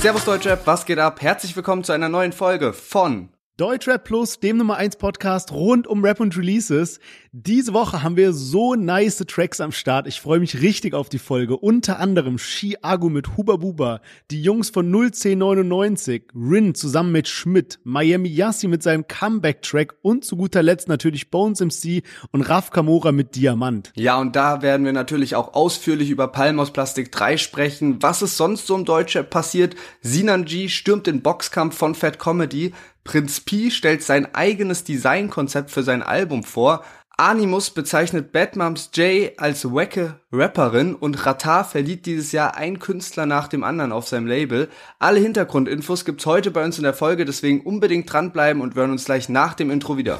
Servus Deutschrap, was geht ab? Herzlich willkommen zu einer neuen Folge von Deutschrap Plus, dem Nummer 1 Podcast rund um Rap und Releases. Diese Woche haben wir so nice Tracks am Start. Ich freue mich richtig auf die Folge. Unter anderem Shi Agu mit Huba Buba, die Jungs von 01099, Rin zusammen mit Schmidt, Miami Yassi mit seinem Comeback-Track und zu guter Letzt natürlich Bones MC und Raf Kamora mit Diamant. Ja, und da werden wir natürlich auch ausführlich über Palm aus Plastik 3 sprechen. Was ist sonst so im Deutschrap passiert? Sinan G stürmt den Boxkampf von Fat Comedy. Prinz Pi stellt sein eigenes Designkonzept für sein Album vor. Animus bezeichnet Bad Moms J als wacke Rapperin und Ratar verliert dieses Jahr ein Künstler nach dem anderen auf seinem Label. Alle Hintergrundinfos gibt's heute bei uns in der Folge, deswegen unbedingt dranbleiben und wir hören uns gleich nach dem Intro wieder.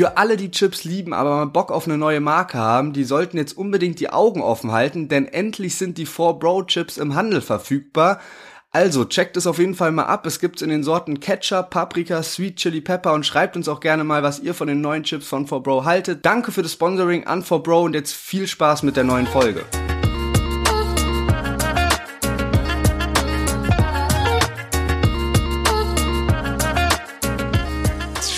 Für alle, die Chips lieben, aber mal Bock auf eine neue Marke haben, die sollten jetzt unbedingt die Augen offen halten, denn endlich sind die 4Bro Chips im Handel verfügbar. Also checkt es auf jeden Fall mal ab. Es gibt's in den Sorten Ketchup, Paprika, Sweet Chili Pepper und schreibt uns auch gerne mal, was ihr von den neuen Chips von 4Bro haltet. Danke für das Sponsoring an 4Bro und jetzt viel Spaß mit der neuen Folge.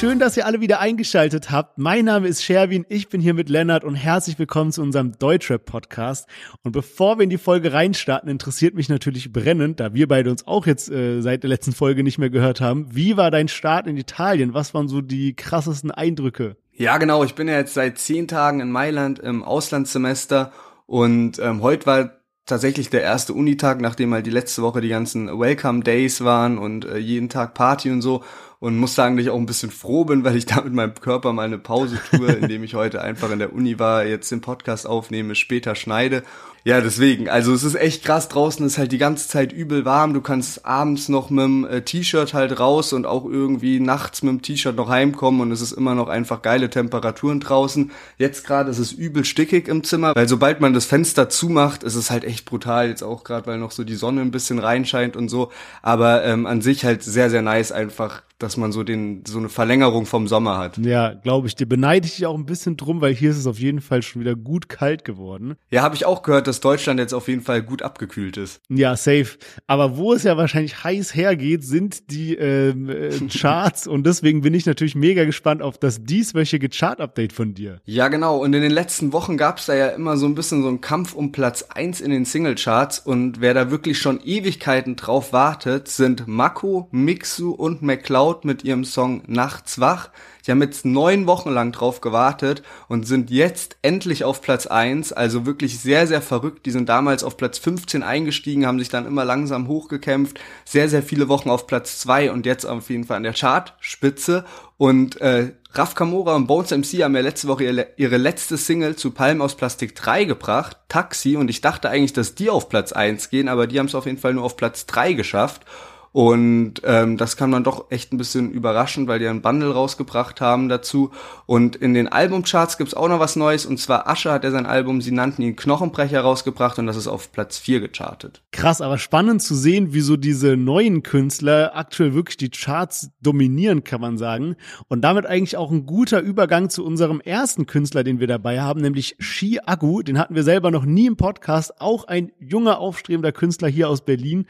Schön, dass ihr alle wieder eingeschaltet habt. Mein Name ist Sherwin, ich bin hier mit Lennart und herzlich willkommen zu unserem Deutschrap-Podcast. Und bevor wir in die Folge reinstarten, interessiert mich natürlich brennend, da wir beide uns auch jetzt äh, seit der letzten Folge nicht mehr gehört haben. Wie war dein Start in Italien? Was waren so die krassesten Eindrücke? Ja, genau. Ich bin ja jetzt seit zehn Tagen in Mailand im Auslandssemester und ähm, heute war tatsächlich der erste Unitag, nachdem halt die letzte Woche die ganzen Welcome Days waren und äh, jeden Tag Party und so und muss sagen, dass ich auch ein bisschen froh bin, weil ich da mit meinem Körper mal eine Pause tue, indem ich heute einfach in der Uni war, jetzt den Podcast aufnehme, später schneide ja, deswegen. Also es ist echt krass draußen, ist halt die ganze Zeit übel warm. Du kannst abends noch mit dem äh, T-Shirt halt raus und auch irgendwie nachts mit dem T-Shirt noch heimkommen und es ist immer noch einfach geile Temperaturen draußen. Jetzt gerade ist es übel stickig im Zimmer, weil sobald man das Fenster zumacht, ist es halt echt brutal. Jetzt auch gerade, weil noch so die Sonne ein bisschen reinscheint und so. Aber ähm, an sich halt sehr, sehr nice einfach dass man so den so eine Verlängerung vom Sommer hat. Ja, glaube ich. Dir beneide ich dich auch ein bisschen drum, weil hier ist es auf jeden Fall schon wieder gut kalt geworden. Ja, habe ich auch gehört, dass Deutschland jetzt auf jeden Fall gut abgekühlt ist. Ja, safe. Aber wo es ja wahrscheinlich heiß hergeht, sind die ähm, äh, Charts und deswegen bin ich natürlich mega gespannt auf das dieswöchige Chart-Update von dir. Ja, genau. Und in den letzten Wochen gab es da ja immer so ein bisschen so einen Kampf um Platz eins in den Singlecharts und wer da wirklich schon Ewigkeiten drauf wartet, sind Mako, Mixu und McCloud mit ihrem Song Nachts wach. Die haben jetzt neun Wochen lang drauf gewartet und sind jetzt endlich auf Platz eins. Also wirklich sehr, sehr verrückt. Die sind damals auf Platz 15 eingestiegen, haben sich dann immer langsam hochgekämpft. Sehr, sehr viele Wochen auf Platz zwei und jetzt auf jeden Fall an der Chartspitze. Und äh, Raf Kamora und Bones MC haben ja letzte Woche ihre, ihre letzte Single zu Palm aus Plastik 3 gebracht, Taxi, und ich dachte eigentlich, dass die auf Platz 1 gehen, aber die haben es auf jeden Fall nur auf Platz 3 geschafft. Und ähm, das kann man doch echt ein bisschen überraschen, weil die einen Bundle rausgebracht haben dazu. Und in den Albumcharts gibt's auch noch was Neues. Und zwar Asche hat er sein Album, sie nannten ihn Knochenbrecher rausgebracht und das ist auf Platz 4 gechartet. Krass, aber spannend zu sehen, wie so diese neuen Künstler aktuell wirklich die Charts dominieren, kann man sagen. Und damit eigentlich auch ein guter Übergang zu unserem ersten Künstler, den wir dabei haben, nämlich Shi Agu. Den hatten wir selber noch nie im Podcast. Auch ein junger, aufstrebender Künstler hier aus Berlin.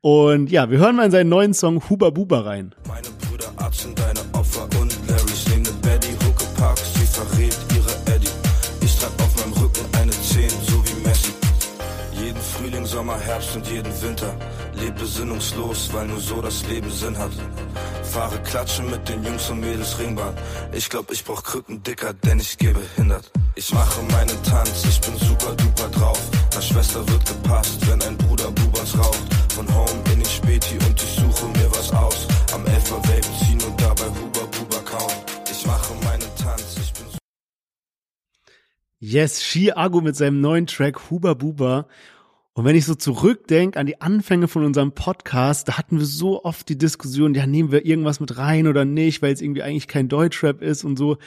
Und ja, wir hören mal in seinen neuen Song Huba Buba rein. Meine Brüder Arzt deine Opfer und Larry sehen ne Betty Hucke Park, sie verrät ihre Eddie. Ich trag auf meinem Rücken eine 10, so wie Messi. Jeden Frühling, Sommer, Herbst und jeden Winter. Leb besinnungslos, weil nur so das Leben Sinn hat. Fahre klatschen mit den Jungs und Mädels Ringbahn. Ich glaub, ich brauch Krücken dicker, denn ich gehe behindert. Ich mache meinen Tanz, ich bin super duper drauf. Na Schwester wird gepasst, wenn ein Bruder Bubas raucht. Von Home in die Späti und ich suche mir was aus. Am Elfer Vape ziehen und dabei Huber Buber kauen. Ich mache meinen Tanz, ich bin Yes, Shi Agu mit seinem neuen Track Huber Buber. Und wenn ich so zurückdenke an die Anfänge von unserem Podcast, da hatten wir so oft die Diskussion, ja, nehmen wir irgendwas mit rein oder nicht, weil es irgendwie eigentlich kein Deutschrap ist und so.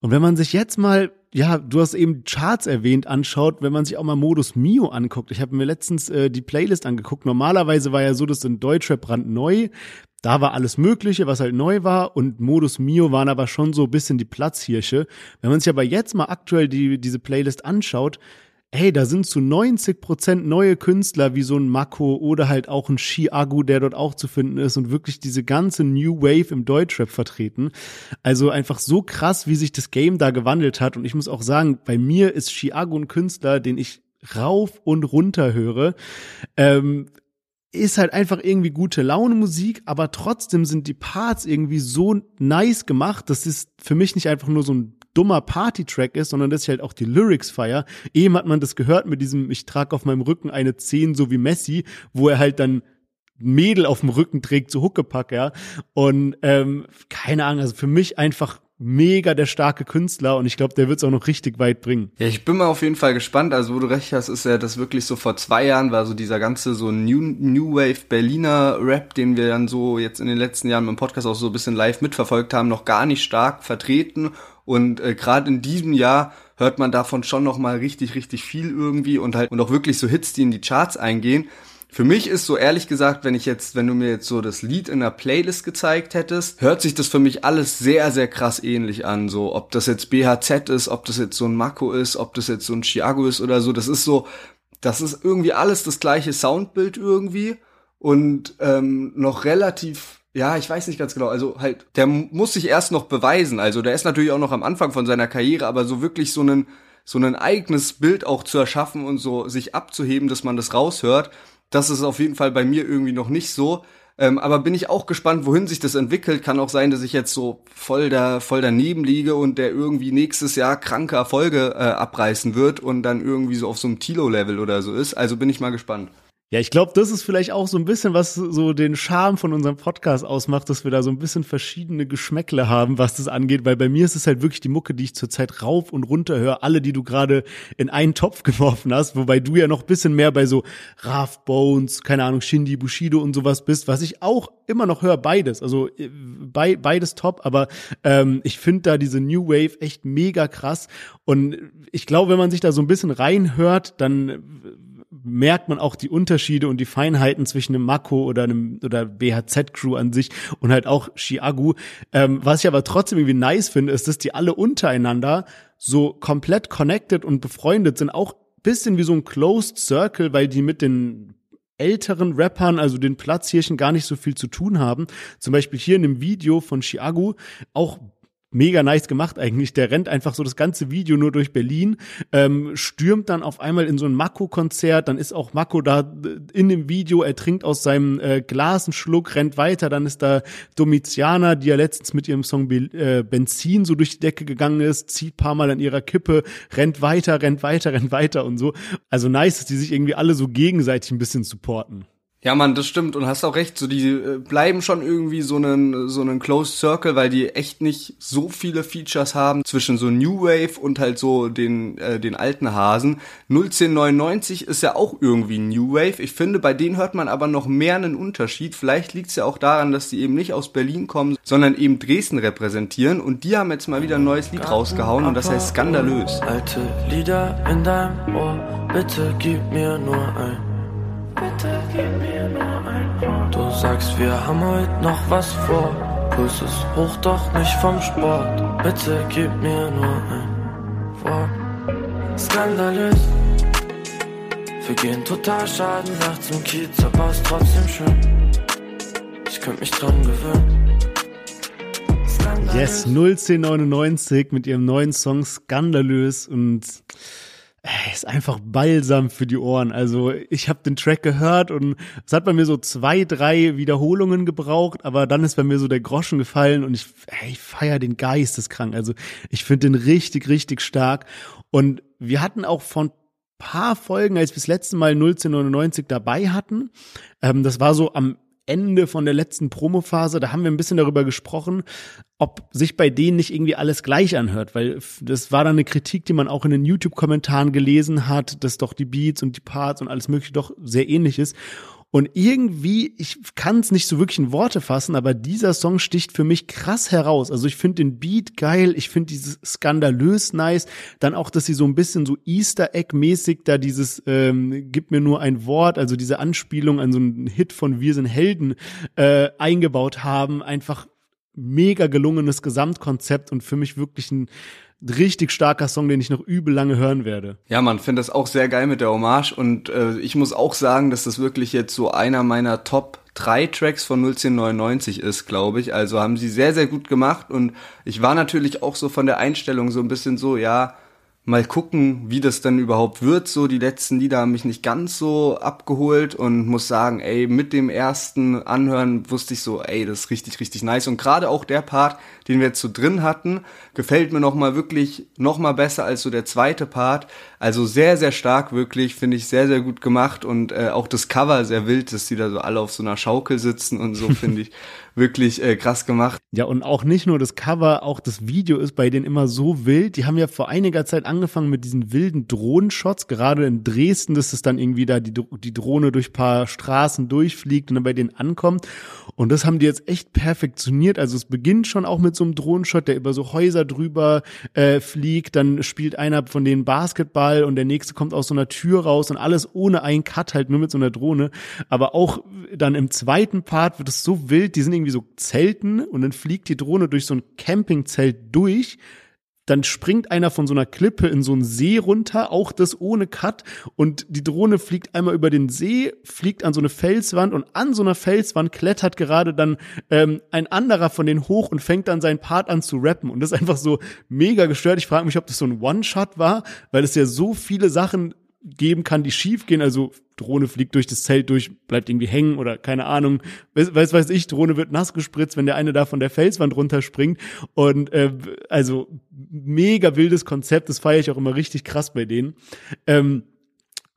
Und wenn man sich jetzt mal, ja, du hast eben Charts erwähnt, anschaut, wenn man sich auch mal Modus Mio anguckt. Ich habe mir letztens äh, die Playlist angeguckt. Normalerweise war ja so, dass in Deutschrap brandneu Da war alles Mögliche, was halt neu war und Modus Mio waren aber schon so ein bisschen die Platzhirsche. Wenn man sich aber jetzt mal aktuell die, diese Playlist anschaut, hey, da sind zu 90 Prozent neue Künstler wie so ein Mako oder halt auch ein Chiagu, der dort auch zu finden ist und wirklich diese ganze New Wave im Deutschrap vertreten. Also einfach so krass, wie sich das Game da gewandelt hat. Und ich muss auch sagen, bei mir ist Chiagu ein Künstler, den ich rauf und runter höre. Ähm, ist halt einfach irgendwie gute Laune Musik, aber trotzdem sind die Parts irgendwie so nice gemacht, das ist für mich nicht einfach nur so ein dummer Party-Track ist, sondern dass ich halt auch die Lyrics feier. Eben hat man das gehört mit diesem, ich trage auf meinem Rücken eine 10, so wie Messi, wo er halt dann Mädel auf dem Rücken trägt, so Huckepack, ja. Und ähm, keine Ahnung, also für mich einfach mega der starke Künstler und ich glaube, der wird es auch noch richtig weit bringen. Ja, ich bin mal auf jeden Fall gespannt. Also, wo du recht hast, ist ja das wirklich so vor zwei Jahren war so dieser ganze so New, New Wave Berliner Rap, den wir dann so jetzt in den letzten Jahren im Podcast auch so ein bisschen live mitverfolgt haben, noch gar nicht stark vertreten. Und äh, gerade in diesem Jahr hört man davon schon noch mal richtig, richtig viel irgendwie und halt und auch wirklich so Hits, die in die Charts eingehen. Für mich ist so ehrlich gesagt, wenn ich jetzt, wenn du mir jetzt so das Lied in der Playlist gezeigt hättest, hört sich das für mich alles sehr, sehr krass ähnlich an. So, ob das jetzt BHZ ist, ob das jetzt so ein Mako ist, ob das jetzt so ein Chiago ist oder so. Das ist so, das ist irgendwie alles das gleiche Soundbild irgendwie und ähm, noch relativ ja, ich weiß nicht ganz genau. Also halt, der muss sich erst noch beweisen. Also der ist natürlich auch noch am Anfang von seiner Karriere, aber so wirklich so ein so ein eigenes Bild auch zu erschaffen und so sich abzuheben, dass man das raushört, das ist auf jeden Fall bei mir irgendwie noch nicht so. Ähm, aber bin ich auch gespannt, wohin sich das entwickelt. Kann auch sein, dass ich jetzt so voll da voll daneben liege und der irgendwie nächstes Jahr kranke Erfolge äh, abreißen wird und dann irgendwie so auf so einem Tilo-Level oder so ist. Also bin ich mal gespannt. Ja, ich glaube, das ist vielleicht auch so ein bisschen, was so den Charme von unserem Podcast ausmacht, dass wir da so ein bisschen verschiedene Geschmäckle haben, was das angeht, weil bei mir ist es halt wirklich die Mucke, die ich zurzeit rauf und runter höre, alle, die du gerade in einen Topf geworfen hast, wobei du ja noch ein bisschen mehr bei so Raf Bones, keine Ahnung, Shindy, Bushido und sowas bist, was ich auch immer noch höre, beides, also äh, bei, beides top, aber ähm, ich finde da diese New Wave echt mega krass. Und ich glaube, wenn man sich da so ein bisschen reinhört, dann merkt man auch die Unterschiede und die Feinheiten zwischen einem Mako oder einem oder BHZ-Crew an sich und halt auch Chiagu. Ähm, was ich aber trotzdem irgendwie nice finde, ist, dass die alle untereinander so komplett connected und befreundet sind, auch bisschen wie so ein Closed Circle, weil die mit den älteren Rappern, also den Platzhirchen, gar nicht so viel zu tun haben. Zum Beispiel hier in dem Video von Chiagu auch mega nice gemacht eigentlich. Der rennt einfach so das ganze Video nur durch Berlin, ähm, stürmt dann auf einmal in so ein Mako-Konzert, dann ist auch Mako da äh, in dem Video, er trinkt aus seinem äh, Glas einen Schluck, rennt weiter, dann ist da Domitiana, die ja letztens mit ihrem Song Be äh, Benzin so durch die Decke gegangen ist, zieht paar Mal an ihrer Kippe, rennt weiter, rennt weiter, rennt weiter und so. Also nice, dass die sich irgendwie alle so gegenseitig ein bisschen supporten. Ja, Mann, das stimmt und hast auch recht. So die äh, bleiben schon irgendwie so einen so einen Closed Circle, weil die echt nicht so viele Features haben zwischen so New Wave und halt so den äh, den alten Hasen. 01099 ist ja auch irgendwie New Wave. Ich finde, bei denen hört man aber noch mehr einen Unterschied. Vielleicht liegt's ja auch daran, dass die eben nicht aus Berlin kommen, sondern eben Dresden repräsentieren und die haben jetzt mal wieder ein neues Lied rausgehauen und das heißt skandalös. Alte Lieder in deinem Ohr, bitte gib mir nur ein Bitte Du sagst, wir haben heute noch was vor. Puls ist hoch, doch nicht vom Sport. Bitte gib mir nur ein Wort. Skandalös. Wir gehen total schaden nachts im Kiez, aber ist trotzdem schön. Ich könnte mich dran gewöhnen. Yes, 01099 mit ihrem neuen Song Skandalös und ist einfach balsam für die Ohren. Also ich habe den Track gehört und es hat bei mir so zwei, drei Wiederholungen gebraucht, aber dann ist bei mir so der Groschen gefallen und ich, ey, ich feier den geisteskrank. Also ich finde den richtig, richtig stark. Und wir hatten auch von paar Folgen, als wir das letzte Mal 1999 dabei hatten. Ähm, das war so am Ende von der letzten Promophase, da haben wir ein bisschen darüber gesprochen, ob sich bei denen nicht irgendwie alles gleich anhört, weil das war dann eine Kritik, die man auch in den YouTube-Kommentaren gelesen hat, dass doch die Beats und die Parts und alles mögliche doch sehr ähnlich ist. Und irgendwie, ich kann es nicht so wirklich in Worte fassen, aber dieser Song sticht für mich krass heraus. Also ich finde den Beat geil, ich finde dieses skandalös nice. Dann auch, dass sie so ein bisschen so Easter Egg-mäßig da dieses ähm, Gib mir nur ein Wort, also diese Anspielung an so einen Hit von Wir sind Helden äh, eingebaut haben. Einfach mega gelungenes Gesamtkonzept und für mich wirklich ein richtig starker Song, den ich noch übel lange hören werde. Ja, man finde das auch sehr geil mit der Hommage und äh, ich muss auch sagen, dass das wirklich jetzt so einer meiner Top drei Tracks von 01099 ist, glaube ich. Also haben sie sehr, sehr gut gemacht und ich war natürlich auch so von der Einstellung so ein bisschen so, ja, mal gucken, wie das denn überhaupt wird. So, die letzten Lieder haben mich nicht ganz so abgeholt und muss sagen, ey, mit dem ersten Anhören wusste ich so, ey, das ist richtig, richtig nice. Und gerade auch der Part, den wir jetzt so drin hatten, gefällt mir nochmal wirklich nochmal besser als so der zweite Part. Also sehr, sehr stark wirklich, finde ich sehr, sehr gut gemacht und äh, auch das Cover sehr wild, dass die da so alle auf so einer Schaukel sitzen und so, finde ich wirklich äh, krass gemacht. Ja, und auch nicht nur das Cover, auch das Video ist bei denen immer so wild. Die haben ja vor einiger Zeit angefangen mit diesen wilden Drohnenshots, gerade in Dresden, dass es dann irgendwie da die, die Drohne durch paar Straßen durchfliegt und dann bei denen ankommt. Und das haben die jetzt echt perfektioniert. Also es beginnt schon auch mit so einem Drohnenshot, der über so Häuser drüber äh, fliegt. Dann spielt einer von denen Basketball und der nächste kommt aus so einer Tür raus und alles ohne einen Cut, halt nur mit so einer Drohne. Aber auch dann im zweiten Part wird es so wild, die sind irgendwie so Zelten und dann fliegt die Drohne durch so ein Campingzelt durch. Dann springt einer von so einer Klippe in so einen See runter, auch das ohne Cut. Und die Drohne fliegt einmal über den See, fliegt an so eine Felswand und an so einer Felswand klettert gerade dann ähm, ein anderer von denen hoch und fängt dann seinen Part an zu rappen. Und das ist einfach so mega gestört. Ich frage mich, ob das so ein One-Shot war, weil es ja so viele Sachen geben kann, die schief gehen. Also Drohne fliegt durch das Zelt durch, bleibt irgendwie hängen oder keine Ahnung. Weiß, weiß, weiß ich, Drohne wird nass gespritzt, wenn der eine da von der Felswand runterspringt. Und äh, also mega wildes Konzept, das feiere ich auch immer richtig krass bei denen. Ähm,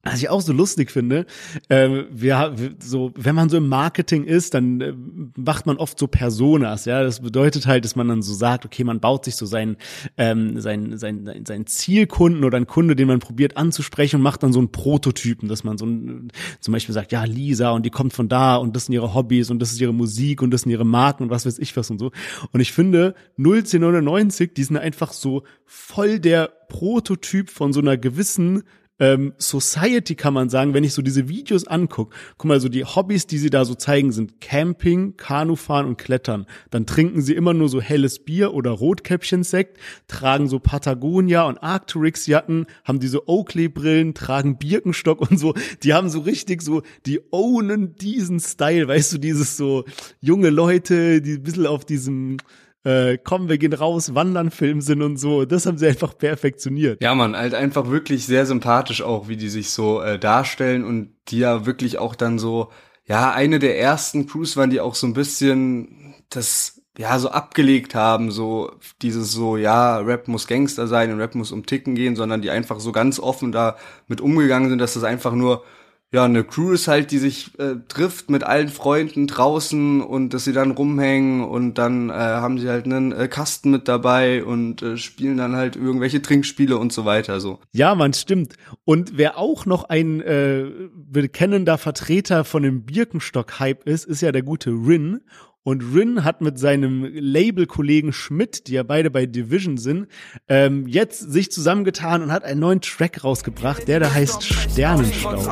was ich auch so lustig finde, äh, wir, so, wenn man so im Marketing ist, dann äh, macht man oft so Personas, ja. Das bedeutet halt, dass man dann so sagt, okay, man baut sich so seinen, ähm, sein, sein, sein Zielkunden oder einen Kunde, den man probiert anzusprechen und macht dann so einen Prototypen, dass man so ein, zum Beispiel sagt, ja, Lisa und die kommt von da und das sind ihre Hobbys und das ist ihre Musik und das sind ihre Marken und was weiß ich was und so. Und ich finde, 01099, die sind einfach so voll der Prototyp von so einer gewissen ähm, Society, kann man sagen, wenn ich so diese Videos angucke. Guck mal, so die Hobbys, die sie da so zeigen, sind Camping, Kanufahren und Klettern. Dann trinken sie immer nur so helles Bier oder Rotkäppchensekt, tragen so Patagonia und Arcturix-Jacken, haben diese Oakley-Brillen, tragen Birkenstock und so. Die haben so richtig so, die ownen diesen Style, weißt du, dieses so junge Leute, die ein bisschen auf diesem äh, komm, wir gehen raus, wandern Film sind und so. Das haben sie einfach perfektioniert. Ja, man, halt einfach wirklich sehr sympathisch auch, wie die sich so äh, darstellen und die ja wirklich auch dann so, ja, eine der ersten Crews waren, die auch so ein bisschen das ja, so abgelegt haben, so dieses so, ja, Rap muss Gangster sein und Rap muss um Ticken gehen, sondern die einfach so ganz offen da mit umgegangen sind, dass das einfach nur ja, eine Crew ist halt, die sich äh, trifft mit allen Freunden draußen und dass sie dann rumhängen und dann äh, haben sie halt einen äh, Kasten mit dabei und äh, spielen dann halt irgendwelche Trinkspiele und so weiter so. Ja, man stimmt. Und wer auch noch ein äh, bekennender Vertreter von dem Birkenstock-Hype ist, ist ja der gute Rin. Und Rin hat mit seinem Label-Kollegen Schmidt, die ja beide bei Division sind, ähm, jetzt sich zusammengetan und hat einen neuen Track rausgebracht, der da heißt Sternenstaub.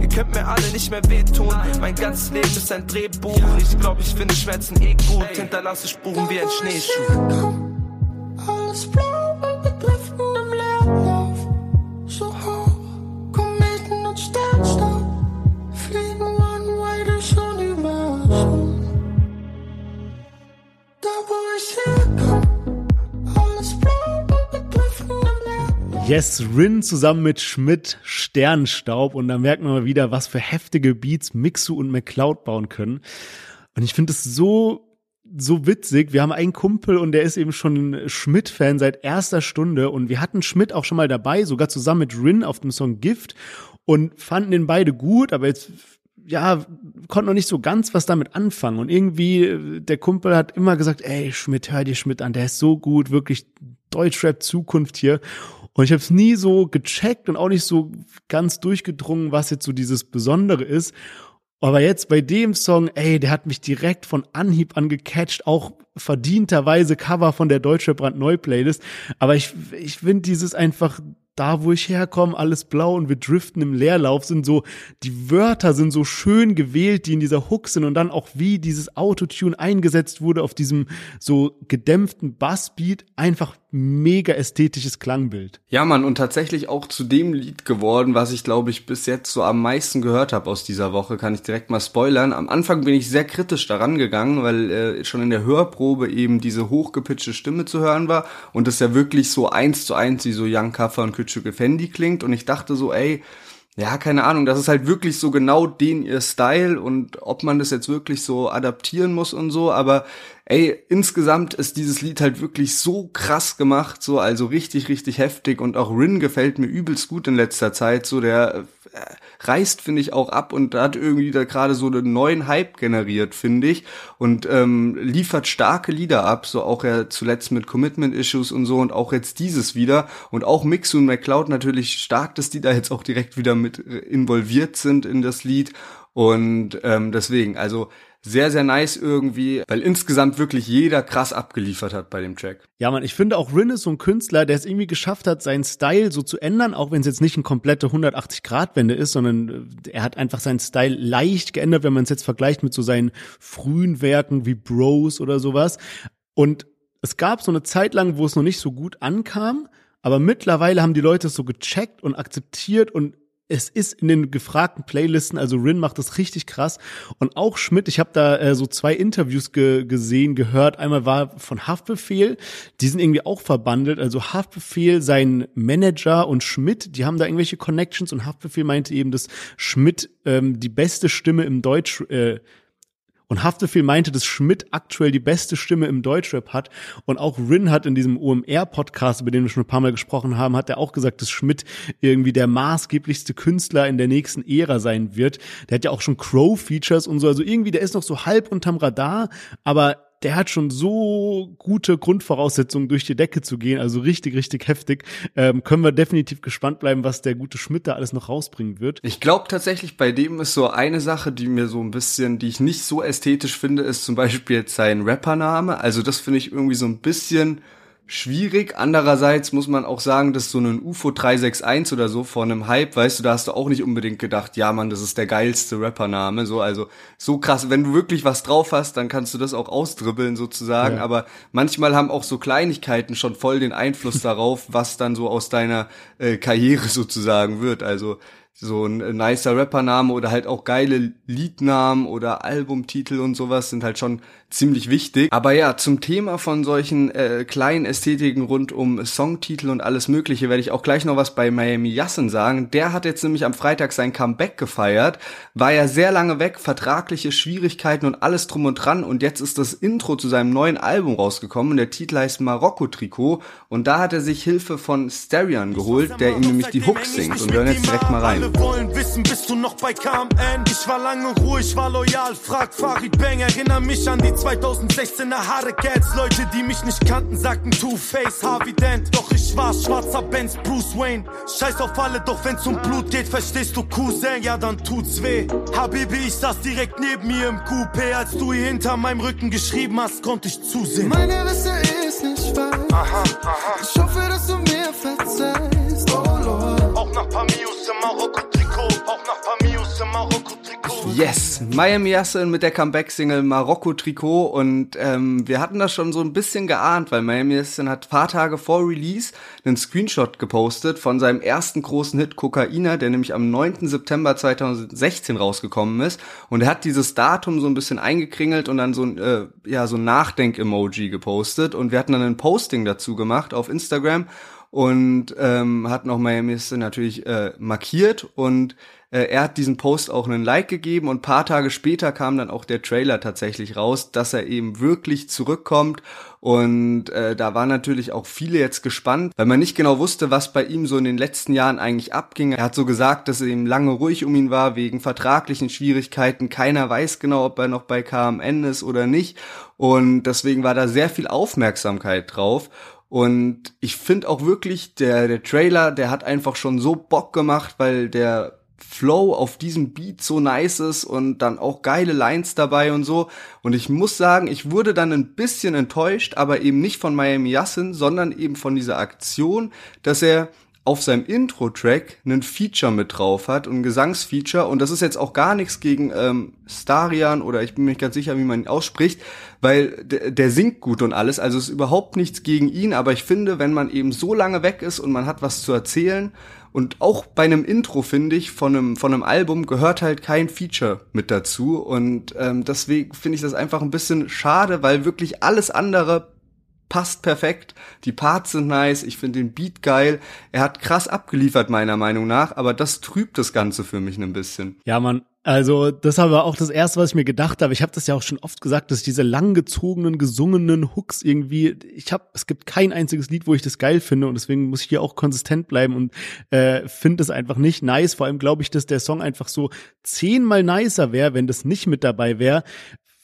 Ihr könnt mir alle nicht mehr wehtun. Mein ganzes Leben ist ein Drehbuch. Ich glaube, ich finde Schmerzen eh gut. Hinterlasse Spuren wie ein Schneeschuh. Alles blau Yes, Rin zusammen mit Schmidt, Sternstaub. Und da merkt man mal wieder, was für heftige Beats Mixu und McCloud bauen können. Und ich finde es so, so witzig. Wir haben einen Kumpel und der ist eben schon Schmidt-Fan seit erster Stunde. Und wir hatten Schmidt auch schon mal dabei, sogar zusammen mit Rin auf dem Song Gift. Und fanden den beide gut, aber jetzt ja, konnte noch nicht so ganz was damit anfangen. Und irgendwie, der Kumpel hat immer gesagt, ey, Schmidt, hör dir Schmidt an, der ist so gut, wirklich Deutschrap Zukunft hier. Und ich habe es nie so gecheckt und auch nicht so ganz durchgedrungen, was jetzt so dieses Besondere ist. Aber jetzt bei dem Song, ey, der hat mich direkt von Anhieb an gecatcht, auch verdienterweise Cover von der Deutsche Brandneu Playlist. Aber ich, ich finde dieses einfach da, wo ich herkomme, alles blau und wir driften im Leerlauf, sind so, die Wörter sind so schön gewählt, die in dieser Hook sind und dann auch wie dieses Autotune eingesetzt wurde auf diesem so gedämpften Bassbeat, einfach mega ästhetisches Klangbild. Ja, Mann, und tatsächlich auch zu dem Lied geworden, was ich glaube ich bis jetzt so am meisten gehört habe aus dieser Woche, kann ich direkt mal spoilern. Am Anfang bin ich sehr kritisch daran gegangen, weil äh, schon in der Hörprobe eben diese hochgepitchte Stimme zu hören war und es ja wirklich so eins zu eins wie so Young Kaffer und Küçük Fendi klingt und ich dachte so, ey, ja, keine Ahnung, das ist halt wirklich so genau den ihr Style und ob man das jetzt wirklich so adaptieren muss und so, aber ey, insgesamt ist dieses Lied halt wirklich so krass gemacht, so also richtig, richtig heftig und auch Rin gefällt mir übelst gut in letzter Zeit, so der reißt, finde ich, auch ab und hat irgendwie da gerade so einen neuen Hype generiert, finde ich. Und ähm, liefert starke Lieder ab, so auch ja zuletzt mit Commitment Issues und so und auch jetzt dieses wieder. Und auch Mixu und McCloud natürlich stark, dass die da jetzt auch direkt wieder mit involviert sind in das Lied. Und ähm, deswegen, also sehr, sehr nice irgendwie, weil insgesamt wirklich jeder krass abgeliefert hat bei dem Track. Ja, man, ich finde auch Rin ist so ein Künstler, der es irgendwie geschafft hat, seinen Style so zu ändern, auch wenn es jetzt nicht eine komplette 180-Grad-Wende ist, sondern äh, er hat einfach seinen Style leicht geändert, wenn man es jetzt vergleicht mit so seinen frühen Werken wie Bros oder sowas. Und es gab so eine Zeit lang, wo es noch nicht so gut ankam, aber mittlerweile haben die Leute es so gecheckt und akzeptiert und es ist in den gefragten Playlisten, also Rin macht das richtig krass. Und auch Schmidt, ich habe da äh, so zwei Interviews ge gesehen, gehört. Einmal war von Haftbefehl, die sind irgendwie auch verbandelt. Also Haftbefehl, sein Manager und Schmidt, die haben da irgendwelche Connections und Haftbefehl meinte eben, dass Schmidt ähm, die beste Stimme im Deutsch, äh, und Haftbefehl meinte, dass Schmidt aktuell die beste Stimme im Deutschrap hat. Und auch Rin hat in diesem OMR-Podcast, über den wir schon ein paar Mal gesprochen haben, hat er auch gesagt, dass Schmidt irgendwie der maßgeblichste Künstler in der nächsten Ära sein wird. Der hat ja auch schon Crow-Features und so. Also irgendwie, der ist noch so halb unterm Radar, aber der hat schon so gute Grundvoraussetzungen, durch die Decke zu gehen, also richtig, richtig heftig. Ähm, können wir definitiv gespannt bleiben, was der gute Schmidt da alles noch rausbringen wird. Ich glaube tatsächlich, bei dem ist so eine Sache, die mir so ein bisschen, die ich nicht so ästhetisch finde, ist zum Beispiel jetzt sein Rappername. Also das finde ich irgendwie so ein bisschen schwierig. Andererseits muss man auch sagen, dass so ein UFO 361 oder so vor einem Hype, weißt du, da hast du auch nicht unbedingt gedacht, ja Mann, das ist der geilste Rappername, so, also, so krass. Wenn du wirklich was drauf hast, dann kannst du das auch ausdribbeln sozusagen, ja. aber manchmal haben auch so Kleinigkeiten schon voll den Einfluss darauf, was dann so aus deiner äh, Karriere sozusagen wird. Also, so ein äh, nicer Rappername oder halt auch geile Liednamen oder Albumtitel und sowas sind halt schon ziemlich wichtig. Aber ja, zum Thema von solchen äh, kleinen Ästhetiken rund um Songtitel und alles mögliche werde ich auch gleich noch was bei Miami Yassen sagen. Der hat jetzt nämlich am Freitag sein Comeback gefeiert, war ja sehr lange weg, vertragliche Schwierigkeiten und alles drum und dran und jetzt ist das Intro zu seinem neuen Album rausgekommen. Der Titel heißt Marokko Trikot und da hat er sich Hilfe von Sterian geholt, der ihm nämlich die Hooks singt und wir hören jetzt direkt mal rein. Alle wollen wissen, bist du noch bei KMN? Ich war lange ruhig, war loyal, frag Farid Bang, erinner mich an die 2016er Haare Cats. Leute, die mich nicht kannten, sagten Two-Face, Harvey Dent. Doch ich war schwarzer Benz, Bruce Wayne. Scheiß auf alle, doch wenn's um Blut geht, verstehst du Cousin, ja dann tut's weh. Habibi, ich saß direkt neben mir im Coupé. Als du hier hinter meinem Rücken geschrieben hast, konnte ich zusehen. Meine Wisse ist nicht falsch. Aha, aha. Ich hoffe, dass du mir verzeihst, Nach Pamius im Marokko-Trikot, auch nach Pamius im Marokko-Trikot. Yes, Miami Yassin mit der Comeback-Single Marokko Trikot und ähm, wir hatten das schon so ein bisschen geahnt, weil Miami Yassin hat paar Tage vor Release einen Screenshot gepostet von seinem ersten großen Hit Kokaina, der nämlich am 9. September 2016 rausgekommen ist und er hat dieses Datum so ein bisschen eingekringelt und dann so ein äh, ja so ein Nachdenk-Emoji gepostet und wir hatten dann ein Posting dazu gemacht auf Instagram und ähm, hat noch Miami Yassin natürlich äh, markiert und äh, er hat diesen Post auch einen Like gegeben und paar Tage später kam dann auch der Trailer tatsächlich raus, dass er eben wirklich zurückkommt und äh, da waren natürlich auch viele jetzt gespannt, weil man nicht genau wusste, was bei ihm so in den letzten Jahren eigentlich abging. Er hat so gesagt, dass es eben lange ruhig um ihn war wegen vertraglichen Schwierigkeiten. Keiner weiß genau, ob er noch bei KMN ist oder nicht. Und deswegen war da sehr viel Aufmerksamkeit drauf. Und ich finde auch wirklich, der, der Trailer, der hat einfach schon so Bock gemacht, weil der Flow auf diesem Beat so nice ist und dann auch geile Lines dabei und so. Und ich muss sagen, ich wurde dann ein bisschen enttäuscht, aber eben nicht von Miami Yassin, sondern eben von dieser Aktion, dass er auf seinem Intro-Track einen Feature mit drauf hat, ein Gesangsfeature. Und das ist jetzt auch gar nichts gegen ähm, Starian oder ich bin mir nicht ganz sicher, wie man ihn ausspricht, weil der singt gut und alles. Also ist überhaupt nichts gegen ihn, aber ich finde, wenn man eben so lange weg ist und man hat was zu erzählen und auch bei einem Intro, finde ich, von einem, von einem Album gehört halt kein Feature mit dazu. Und ähm, deswegen finde ich das einfach ein bisschen schade, weil wirklich alles andere passt perfekt. Die Parts sind nice. Ich finde den Beat geil. Er hat krass abgeliefert, meiner Meinung nach. Aber das trübt das Ganze für mich ein bisschen. Ja, man. Also das war auch das erste, was ich mir gedacht habe. Ich habe das ja auch schon oft gesagt, dass diese langgezogenen, gesungenen Hooks irgendwie, ich habe, es gibt kein einziges Lied, wo ich das geil finde und deswegen muss ich hier auch konsistent bleiben und äh, finde es einfach nicht nice. Vor allem glaube ich, dass der Song einfach so zehnmal nicer wäre, wenn das nicht mit dabei wäre,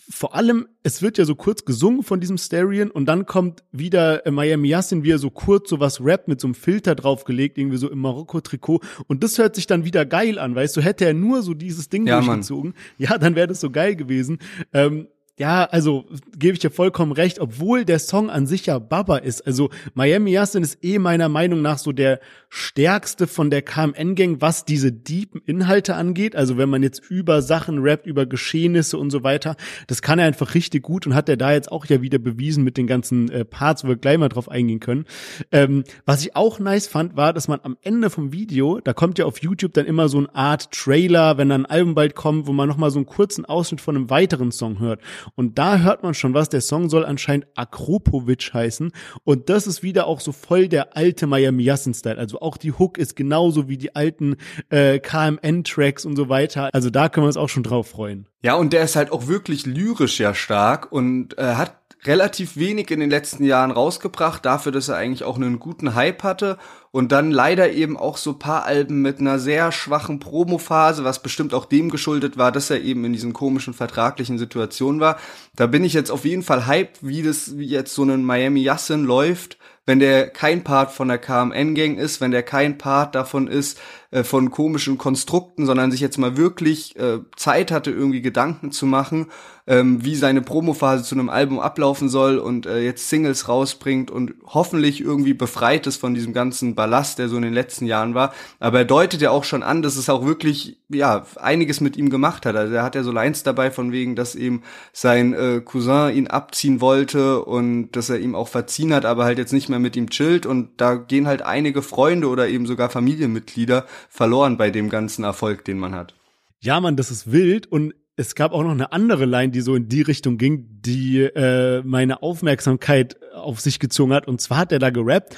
vor allem, es wird ja so kurz gesungen von diesem Stereo und dann kommt wieder äh, Miami Yassin, wie er so kurz so was rappt mit so einem Filter draufgelegt, irgendwie so im Marokko-Trikot und das hört sich dann wieder geil an, weißt du, hätte er nur so dieses Ding ja, durchgezogen, Mann. ja, dann wäre das so geil gewesen. Ähm, ja, also gebe ich dir vollkommen recht, obwohl der Song an sich ja Baba ist. Also Miami Yassin ist eh meiner Meinung nach so der stärkste von der KMN-Gang, was diese deepen Inhalte angeht. Also wenn man jetzt über Sachen rappt, über Geschehnisse und so weiter, das kann er einfach richtig gut und hat er da jetzt auch ja wieder bewiesen mit den ganzen äh, Parts, wo wir gleich mal drauf eingehen können. Ähm, was ich auch nice fand, war, dass man am Ende vom Video, da kommt ja auf YouTube dann immer so eine Art Trailer, wenn dann ein Album bald kommt, wo man nochmal so einen kurzen Ausschnitt von einem weiteren Song hört. Und da hört man schon was. Der Song soll anscheinend Akropovic heißen. Und das ist wieder auch so voll der alte Miami Yassin-Style. Also auch die Hook ist genauso wie die alten äh, KMN-Tracks und so weiter. Also da können wir uns auch schon drauf freuen. Ja, und der ist halt auch wirklich lyrisch ja stark und äh, hat relativ wenig in den letzten Jahren rausgebracht, dafür, dass er eigentlich auch einen guten Hype hatte und dann leider eben auch so paar Alben mit einer sehr schwachen Promophase, was bestimmt auch dem geschuldet war, dass er eben in diesen komischen vertraglichen Situationen war. Da bin ich jetzt auf jeden Fall hyped, wie das wie jetzt so ein Miami Yassin läuft, wenn der kein Part von der KMN-Gang ist, wenn der kein Part davon ist, äh, von komischen Konstrukten, sondern sich jetzt mal wirklich äh, Zeit hatte, irgendwie Gedanken zu machen, ähm, wie seine Promophase zu einem Album ablaufen soll und äh, jetzt Singles rausbringt und hoffentlich irgendwie befreit ist von diesem ganzen Ballast, der so in den letzten Jahren war. Aber er deutet ja auch schon an, dass es auch wirklich, ja, einiges mit ihm gemacht hat. Also er hat ja so Lines dabei von wegen, dass eben sein äh, Cousin ihn abziehen wollte und dass er ihm auch verziehen hat, aber halt jetzt nicht mehr mit ihm chillt und da gehen halt einige Freunde oder eben sogar Familienmitglieder verloren bei dem ganzen Erfolg, den man hat. Ja, man, das ist wild und es gab auch noch eine andere Line, die so in die Richtung ging, die äh, meine Aufmerksamkeit auf sich gezogen hat. Und zwar hat er da gerappt.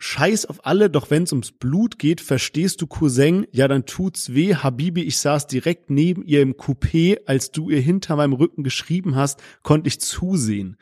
Scheiß auf alle, doch wenn's ums Blut geht, verstehst du Cousin, ja dann tut's weh, Habibi, ich saß direkt neben ihr im Coupé, als du ihr hinter meinem Rücken geschrieben hast, konnte ich zusehen.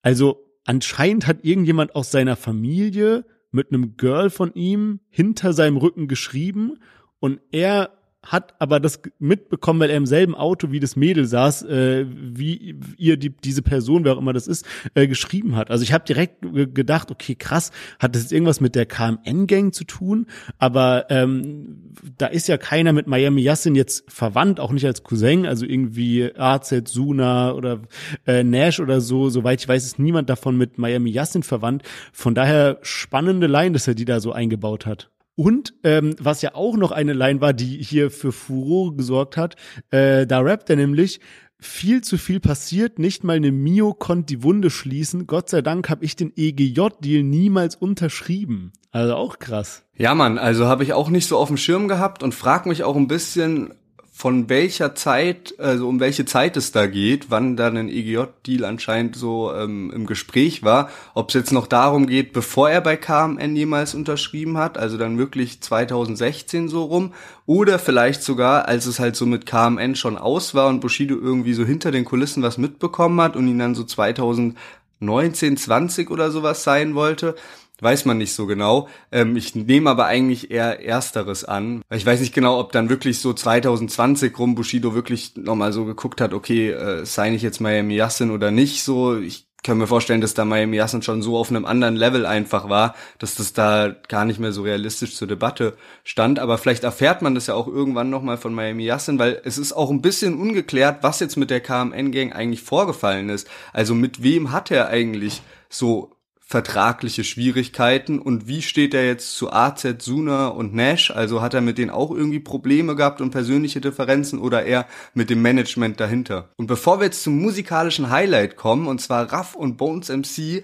Also anscheinend hat irgendjemand aus seiner Familie mit einem Girl von ihm hinter seinem Rücken geschrieben und er hat aber das mitbekommen, weil er im selben Auto wie das Mädel saß, äh, wie ihr die, diese Person, wer auch immer das ist, äh, geschrieben hat. Also ich habe direkt gedacht, okay, krass, hat das jetzt irgendwas mit der KMN-Gang zu tun? Aber ähm, da ist ja keiner mit Miami Yassin jetzt verwandt, auch nicht als Cousin, also irgendwie AZ, Suna oder äh, Nash oder so. Soweit ich weiß, ist niemand davon mit Miami Yassin verwandt. Von daher spannende Line, dass er die da so eingebaut hat. Und ähm, was ja auch noch eine Line war, die hier für Furore gesorgt hat, äh, da rappt er nämlich, viel zu viel passiert, nicht mal eine Mio konnte die Wunde schließen. Gott sei Dank habe ich den EGJ-Deal niemals unterschrieben. Also auch krass. Ja, Mann, also habe ich auch nicht so auf dem Schirm gehabt und frag mich auch ein bisschen, von welcher Zeit, also um welche Zeit es da geht, wann dann ein EGJ-Deal anscheinend so ähm, im Gespräch war, ob es jetzt noch darum geht, bevor er bei KMN jemals unterschrieben hat, also dann wirklich 2016 so rum, oder vielleicht sogar, als es halt so mit KMN schon aus war und Bushido irgendwie so hinter den Kulissen was mitbekommen hat und ihn dann so 2019, 20 oder sowas sein wollte weiß man nicht so genau. Ähm, ich nehme aber eigentlich eher Ersteres an. Ich weiß nicht genau, ob dann wirklich so 2020 rum Bushido wirklich nochmal so geguckt hat, okay, äh, sign ich jetzt Miami Yassin oder nicht. So, ich können wir vorstellen, dass da Miami Yassin schon so auf einem anderen Level einfach war, dass das da gar nicht mehr so realistisch zur Debatte stand. Aber vielleicht erfährt man das ja auch irgendwann nochmal von Miami Yassin, weil es ist auch ein bisschen ungeklärt, was jetzt mit der KMN-Gang eigentlich vorgefallen ist. Also mit wem hat er eigentlich so vertragliche Schwierigkeiten und wie steht er jetzt zu AZ, Suna und Nash? Also hat er mit denen auch irgendwie Probleme gehabt und persönliche Differenzen oder eher mit dem Management dahinter? Und bevor wir jetzt zum musikalischen Highlight kommen, und zwar Raff und Bones MC,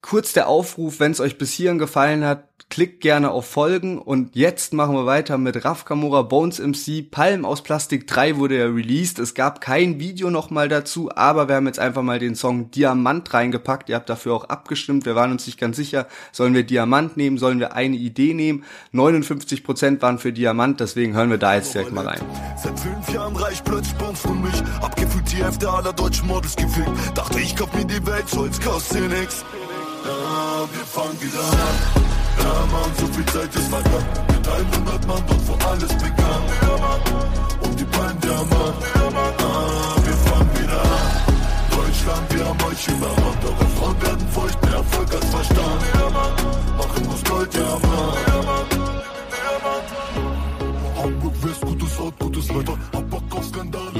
kurz der Aufruf, wenn es euch bis hierhin gefallen hat, klickt gerne auf Folgen und jetzt machen wir weiter mit Raf Kamora Bones MC. Palm aus Plastik 3 wurde ja released. Es gab kein Video nochmal dazu, aber wir haben jetzt einfach mal den Song Diamant reingepackt. Ihr habt dafür auch abgestimmt. Wir waren uns nicht ganz sicher, sollen wir Diamant nehmen, sollen wir eine Idee nehmen. 59% waren für Diamant, deswegen hören wir da jetzt direkt mal rein. Seit fünf Jahren reich plötzlich Bones von mich. Abgefühlt die Hälfte aller deutschen Models gefickt. Dachte ich kauf mir die Welt, so jetzt kostet nix. Wir fangen wieder an. Ja, Mann, so viel Zeit ist vergangen. Mit 100 Mann dort, wo alles begann. Und die Palmen, ja, Mann. Ah, wir fangen wieder an. Deutschland, wir haben euch überrannt. Eure Frauen werden feucht, mehr Erfolg als Verstand. Machen muss Gold, ja, Mann. Ja, Mann. Ja. Hamburg, West, gutes Ort, gutes Wetter.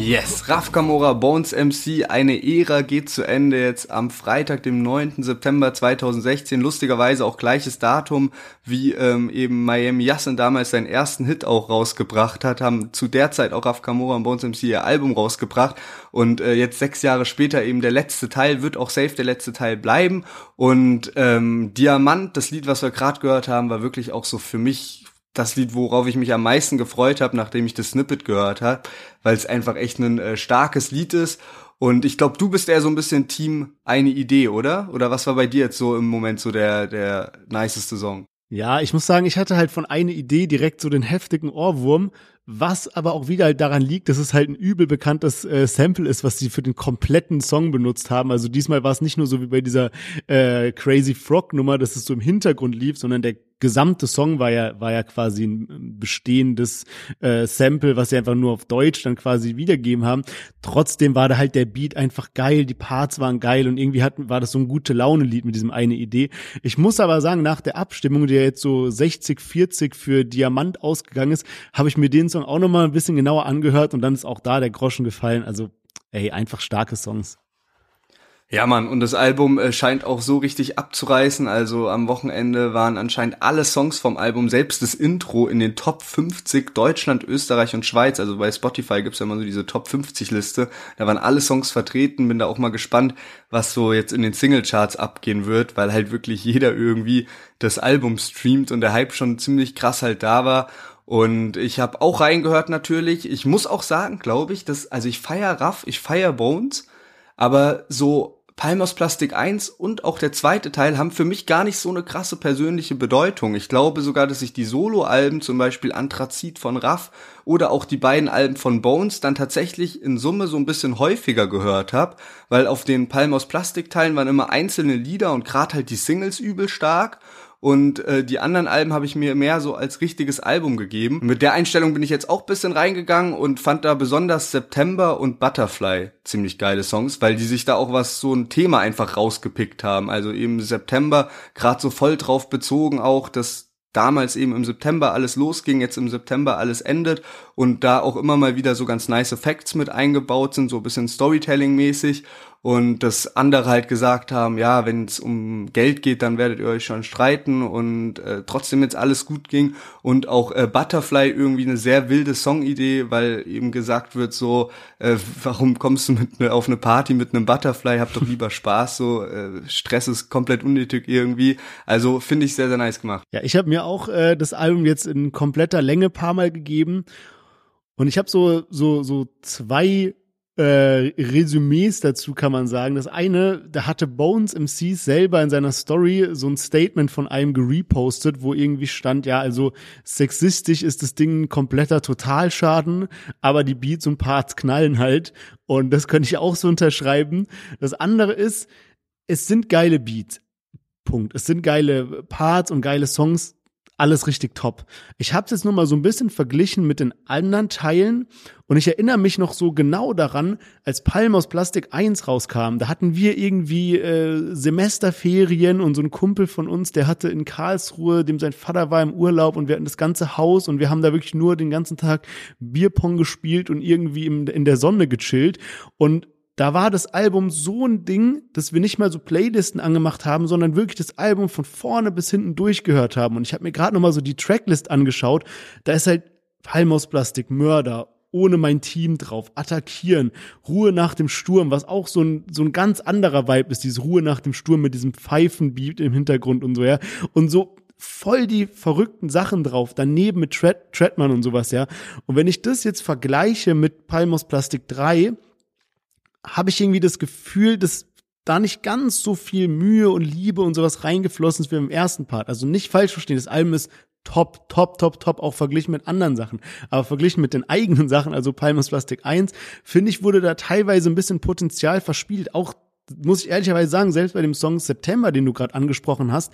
Yes, Raf Kamora Bones MC, eine Ära geht zu Ende jetzt am Freitag, dem 9. September 2016. Lustigerweise auch gleiches Datum, wie ähm, eben Miami Yassin damals seinen ersten Hit auch rausgebracht hat, haben zu der Zeit auch Raf Kamora und Bones MC ihr Album rausgebracht und äh, jetzt sechs Jahre später eben der letzte Teil, wird auch safe der letzte Teil bleiben und ähm, Diamant, das Lied, was wir gerade gehört haben, war wirklich auch so für mich das Lied, worauf ich mich am meisten gefreut habe, nachdem ich das Snippet gehört habe, weil es einfach echt ein äh, starkes Lied ist. Und ich glaube, du bist eher so ein bisschen Team eine Idee, oder? Oder was war bei dir jetzt so im Moment so der der niceste Song? Ja, ich muss sagen, ich hatte halt von einer Idee direkt so den heftigen Ohrwurm, was aber auch wieder halt daran liegt, dass es halt ein übel bekanntes äh, Sample ist, was sie für den kompletten Song benutzt haben. Also diesmal war es nicht nur so wie bei dieser äh, Crazy Frog Nummer, dass es so im Hintergrund lief, sondern der gesamte Song war ja war ja quasi ein bestehendes äh, Sample, was sie einfach nur auf Deutsch dann quasi wiedergeben haben. Trotzdem war da halt der Beat einfach geil, die Parts waren geil und irgendwie hatten war das so ein gute Laune Lied mit diesem eine Idee. Ich muss aber sagen, nach der Abstimmung, die ja jetzt so 60 40 für Diamant ausgegangen ist, habe ich mir den Song auch noch mal ein bisschen genauer angehört und dann ist auch da der Groschen gefallen. Also ey, einfach starke Songs. Ja, Mann, und das Album äh, scheint auch so richtig abzureißen. Also am Wochenende waren anscheinend alle Songs vom Album, selbst das Intro, in den Top 50 Deutschland, Österreich und Schweiz. Also bei Spotify gibt's ja immer so diese Top 50 Liste. Da waren alle Songs vertreten. Bin da auch mal gespannt, was so jetzt in den Singlecharts abgehen wird, weil halt wirklich jeder irgendwie das Album streamt und der Hype schon ziemlich krass halt da war. Und ich habe auch reingehört natürlich. Ich muss auch sagen, glaube ich, dass, also ich feier Raff, ich feier Bones, aber so Palm aus Plastik 1 und auch der zweite Teil haben für mich gar nicht so eine krasse persönliche Bedeutung. Ich glaube sogar, dass ich die Solo-Alben, zum Beispiel Anthrazit von Raff oder auch die beiden Alben von Bones, dann tatsächlich in Summe so ein bisschen häufiger gehört habe, weil auf den Palm aus Plastik Teilen waren immer einzelne Lieder und gerade halt die Singles übel stark und äh, die anderen Alben habe ich mir mehr so als richtiges Album gegeben. Mit der Einstellung bin ich jetzt auch bisschen reingegangen und fand da besonders September und Butterfly ziemlich geile Songs, weil die sich da auch was so ein Thema einfach rausgepickt haben. Also eben September gerade so voll drauf bezogen auch, dass damals eben im September alles losging, jetzt im September alles endet und da auch immer mal wieder so ganz nice Facts mit eingebaut sind, so ein bisschen Storytelling-mäßig und dass andere halt gesagt haben, ja, wenn es um Geld geht, dann werdet ihr euch schon streiten und äh, trotzdem jetzt alles gut ging und auch äh, Butterfly irgendwie eine sehr wilde Songidee, weil eben gesagt wird so, äh, warum kommst du mit ne, auf eine Party mit einem Butterfly, hab doch lieber Spaß, so äh, Stress ist komplett unnötig irgendwie. Also finde ich sehr sehr nice gemacht. Ja, ich habe mir auch äh, das Album jetzt in kompletter Länge paar mal gegeben und ich habe so so so zwei äh, Resümees dazu kann man sagen. Das eine, da hatte Bones MC selber in seiner Story so ein Statement von einem gerepostet, wo irgendwie stand, ja, also sexistisch ist das Ding ein kompletter Totalschaden, aber die Beats und Parts knallen halt. Und das könnte ich auch so unterschreiben. Das andere ist, es sind geile Beats. Punkt. Es sind geile Parts und geile Songs alles richtig top. Ich habe es jetzt nur mal so ein bisschen verglichen mit den anderen Teilen und ich erinnere mich noch so genau daran, als Palm aus Plastik 1 rauskam. Da hatten wir irgendwie äh, Semesterferien und so ein Kumpel von uns, der hatte in Karlsruhe, dem sein Vater war im Urlaub und wir hatten das ganze Haus und wir haben da wirklich nur den ganzen Tag Bierpong gespielt und irgendwie in der Sonne gechillt und da war das Album so ein Ding, dass wir nicht mal so Playlisten angemacht haben, sondern wirklich das Album von vorne bis hinten durchgehört haben. Und ich habe mir gerade noch mal so die Tracklist angeschaut. Da ist halt Palmausplastik, Mörder, ohne mein Team drauf, attackieren, Ruhe nach dem Sturm, was auch so ein, so ein ganz anderer Vibe ist, diese Ruhe nach dem Sturm mit diesem Pfeifenbeat im Hintergrund und so, ja. Und so voll die verrückten Sachen drauf, daneben mit Tread, Treadman und sowas, ja. Und wenn ich das jetzt vergleiche mit Palmos Plastik 3, habe ich irgendwie das Gefühl, dass da nicht ganz so viel Mühe und Liebe und sowas reingeflossen ist wie im ersten Part. Also nicht falsch verstehen, das Album ist top, top, top, top, auch verglichen mit anderen Sachen. Aber verglichen mit den eigenen Sachen, also Palmas Plastic 1, finde ich, wurde da teilweise ein bisschen Potenzial verspielt. Auch, muss ich ehrlicherweise sagen, selbst bei dem Song September, den du gerade angesprochen hast,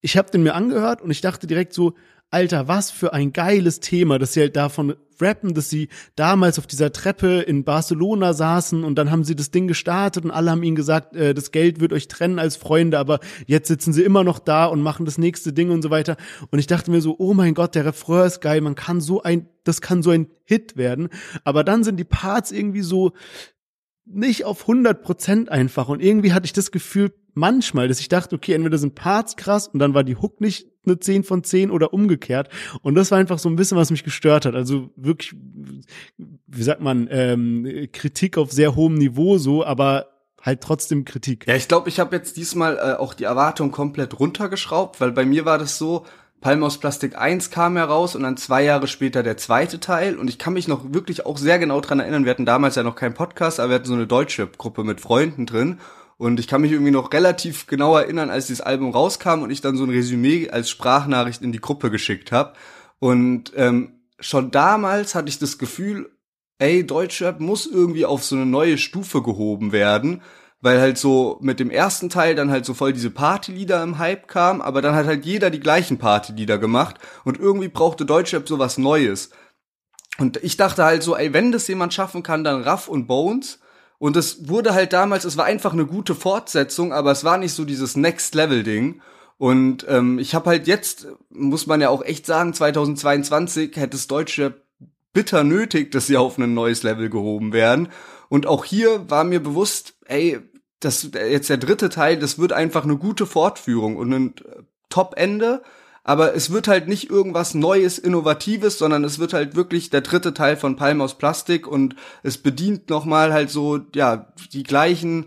ich habe den mir angehört und ich dachte direkt so, Alter, was für ein geiles Thema, dass sie halt davon rappen, dass sie damals auf dieser Treppe in Barcelona saßen und dann haben sie das Ding gestartet und alle haben ihnen gesagt, äh, das Geld wird euch trennen als Freunde, aber jetzt sitzen sie immer noch da und machen das nächste Ding und so weiter. Und ich dachte mir so, oh mein Gott, der Refrain ist geil, man kann so ein, das kann so ein Hit werden. Aber dann sind die Parts irgendwie so nicht auf 100 Prozent einfach und irgendwie hatte ich das Gefühl, manchmal, dass ich dachte, okay, entweder sind Parts krass und dann war die Hook nicht eine 10 von 10 oder umgekehrt. Und das war einfach so ein bisschen, was mich gestört hat. Also wirklich, wie sagt man, ähm, Kritik auf sehr hohem Niveau so, aber halt trotzdem Kritik. Ja, ich glaube, ich habe jetzt diesmal äh, auch die Erwartung komplett runtergeschraubt, weil bei mir war das so, Palm aus Plastik 1 kam heraus und dann zwei Jahre später der zweite Teil. Und ich kann mich noch wirklich auch sehr genau dran erinnern, wir hatten damals ja noch keinen Podcast, aber wir hatten so eine deutsche Gruppe mit Freunden drin. Und ich kann mich irgendwie noch relativ genau erinnern, als dieses Album rauskam und ich dann so ein Resümee als Sprachnachricht in die Gruppe geschickt habe. Und ähm, schon damals hatte ich das Gefühl, ey, Deutschrap muss irgendwie auf so eine neue Stufe gehoben werden, weil halt so mit dem ersten Teil dann halt so voll diese Partylieder im Hype kam, aber dann hat halt jeder die gleichen Partylieder gemacht und irgendwie brauchte Deutschrap sowas Neues. Und ich dachte halt so, ey, wenn das jemand schaffen kann, dann Raff und Bones. Und es wurde halt damals, es war einfach eine gute Fortsetzung, aber es war nicht so dieses Next-Level-Ding. Und ähm, ich habe halt jetzt, muss man ja auch echt sagen, 2022 hätte es Deutsche bitter nötig, dass sie auf ein neues Level gehoben werden. Und auch hier war mir bewusst, ey, das jetzt der dritte Teil, das wird einfach eine gute Fortführung und ein Top-Ende aber es wird halt nicht irgendwas Neues, Innovatives, sondern es wird halt wirklich der dritte Teil von Palm aus Plastik und es bedient nochmal halt so, ja, die gleichen,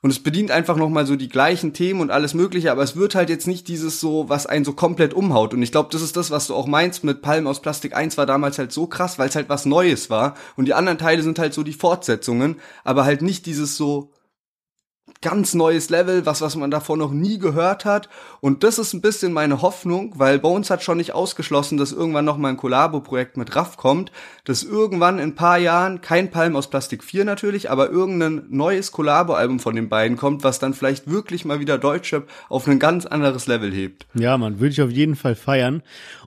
und es bedient einfach nochmal so die gleichen Themen und alles mögliche, aber es wird halt jetzt nicht dieses so, was einen so komplett umhaut. Und ich glaube, das ist das, was du auch meinst mit Palm aus Plastik 1 war damals halt so krass, weil es halt was Neues war. Und die anderen Teile sind halt so die Fortsetzungen, aber halt nicht dieses so, ganz neues Level, was, was man davor noch nie gehört hat. Und das ist ein bisschen meine Hoffnung, weil Bones hat schon nicht ausgeschlossen, dass irgendwann noch mal ein Collabo-Projekt mit Raff kommt, dass irgendwann in paar Jahren, kein Palm aus Plastik 4 natürlich, aber irgendein neues Collabo-Album von den beiden kommt, was dann vielleicht wirklich mal wieder Deutschrap auf ein ganz anderes Level hebt. Ja, man, würde ich auf jeden Fall feiern.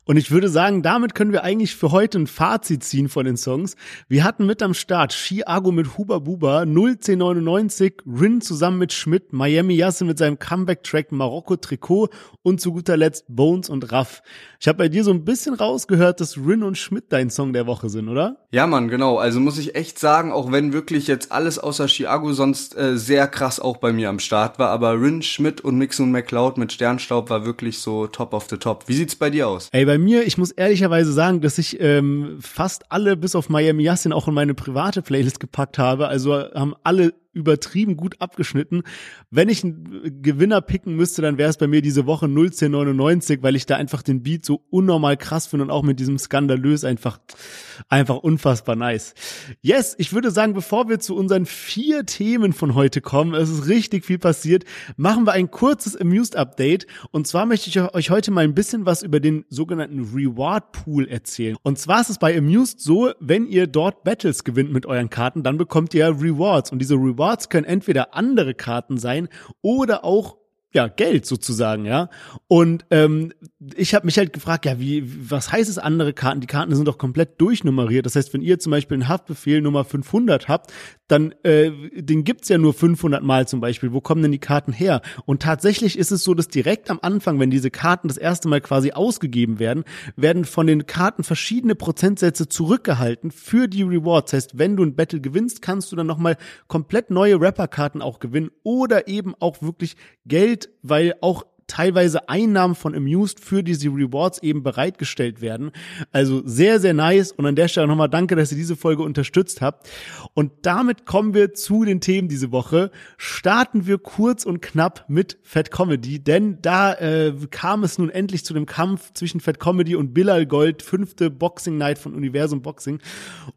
Und ich würde sagen, damit können wir eigentlich für heute ein Fazit ziehen von den Songs. Wir hatten mit am Start Chiago mit Huba Buba, 01099, Rin zusammen mit Schmidt, Miami Yassin mit seinem Comeback-Track Marokko Trikot und zu guter Letzt Bones und Raff. Ich habe bei dir so ein bisschen rausgehört, dass Rin und Schmidt dein Song der Woche sind, oder? Ja, Mann, genau. Also muss ich echt sagen, auch wenn wirklich jetzt alles außer Chiago sonst äh, sehr krass auch bei mir am Start war, aber Rin, Schmidt und Mix und McCloud mit Sternstaub war wirklich so top of the top. Wie sieht's bei dir aus? Ey, bei mir, ich muss ehrlicherweise sagen, dass ich ähm, fast alle bis auf Miami Yassin auch in meine private Playlist gepackt habe. Also haben alle übertrieben gut abgeschnitten. Wenn ich einen Gewinner picken müsste, dann wäre es bei mir diese Woche 01099, weil ich da einfach den Beat so unnormal krass finde und auch mit diesem skandalös einfach, einfach unfassbar nice. Yes, ich würde sagen, bevor wir zu unseren vier Themen von heute kommen, es ist richtig viel passiert, machen wir ein kurzes Amused Update. Und zwar möchte ich euch heute mal ein bisschen was über den sogenannten Reward Pool erzählen. Und zwar ist es bei Amused so, wenn ihr dort Battles gewinnt mit euren Karten, dann bekommt ihr Rewards. Und diese Rewards Rewards können entweder andere Karten sein oder auch ja, Geld sozusagen, ja. Und ähm, ich habe mich halt gefragt, ja, wie, was heißt es andere Karten? Die Karten sind doch komplett durchnummeriert. Das heißt, wenn ihr zum Beispiel einen Haftbefehl Nummer 500 habt, dann äh, den gibt's ja nur 500 Mal zum Beispiel. Wo kommen denn die Karten her? Und tatsächlich ist es so, dass direkt am Anfang, wenn diese Karten das erste Mal quasi ausgegeben werden, werden von den Karten verschiedene Prozentsätze zurückgehalten für die Rewards. Das heißt, wenn du ein Battle gewinnst, kannst du dann nochmal komplett neue Rapper-Karten auch gewinnen oder eben auch wirklich Geld weil auch teilweise Einnahmen von Amused für diese Rewards eben bereitgestellt werden. Also sehr, sehr nice. Und an der Stelle nochmal danke, dass ihr diese Folge unterstützt habt. Und damit kommen wir zu den Themen diese Woche. Starten wir kurz und knapp mit Fat Comedy, denn da äh, kam es nun endlich zu dem Kampf zwischen Fat Comedy und Bilal Gold, fünfte Boxing Night von Universum Boxing.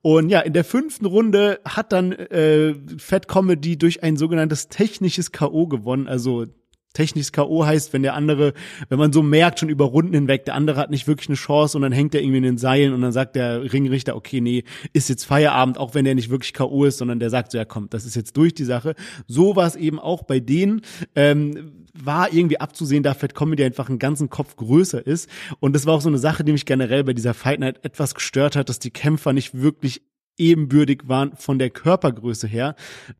Und ja, in der fünften Runde hat dann äh, Fat Comedy durch ein sogenanntes technisches K.O. gewonnen. Also technisches K.O. heißt, wenn der andere, wenn man so merkt, schon über Runden hinweg, der andere hat nicht wirklich eine Chance und dann hängt er irgendwie in den Seilen und dann sagt der Ringrichter, okay, nee, ist jetzt Feierabend, auch wenn der nicht wirklich K.O. ist, sondern der sagt so, ja komm, das ist jetzt durch die Sache. So war es eben auch bei denen. Ähm, war irgendwie abzusehen, da Fat Comedy einfach einen ganzen Kopf größer ist. Und das war auch so eine Sache, die mich generell bei dieser Fight Night etwas gestört hat, dass die Kämpfer nicht wirklich ebenbürtig waren von der Körpergröße her.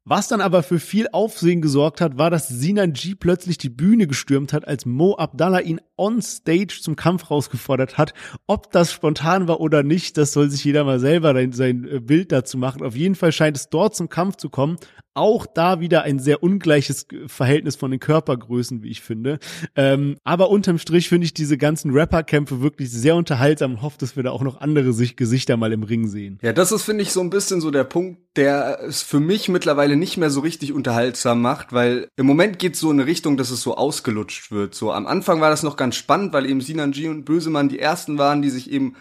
Was dann aber für viel Aufsehen gesorgt hat, war, dass Sinan G plötzlich die Bühne gestürmt hat, als Mo Abdallah ihn on stage zum Kampf rausgefordert hat. Ob das spontan war oder nicht, das soll sich jeder mal selber sein äh, Bild dazu machen. Auf jeden Fall scheint es dort zum Kampf zu kommen. Auch da wieder ein sehr ungleiches Verhältnis von den Körpergrößen, wie ich finde. Ähm, aber unterm Strich finde ich diese ganzen Rapperkämpfe wirklich sehr unterhaltsam und hoffe, dass wir da auch noch andere Gesichter mal im Ring sehen. Ja, das ist, finde ich, so ein bisschen so der Punkt, der es für mich mittlerweile nicht mehr so richtig unterhaltsam macht, weil im Moment geht es so in eine Richtung, dass es so ausgelutscht wird. So am Anfang war das noch ganz spannend, weil eben Sinan G und Bösemann die ersten waren, die sich eben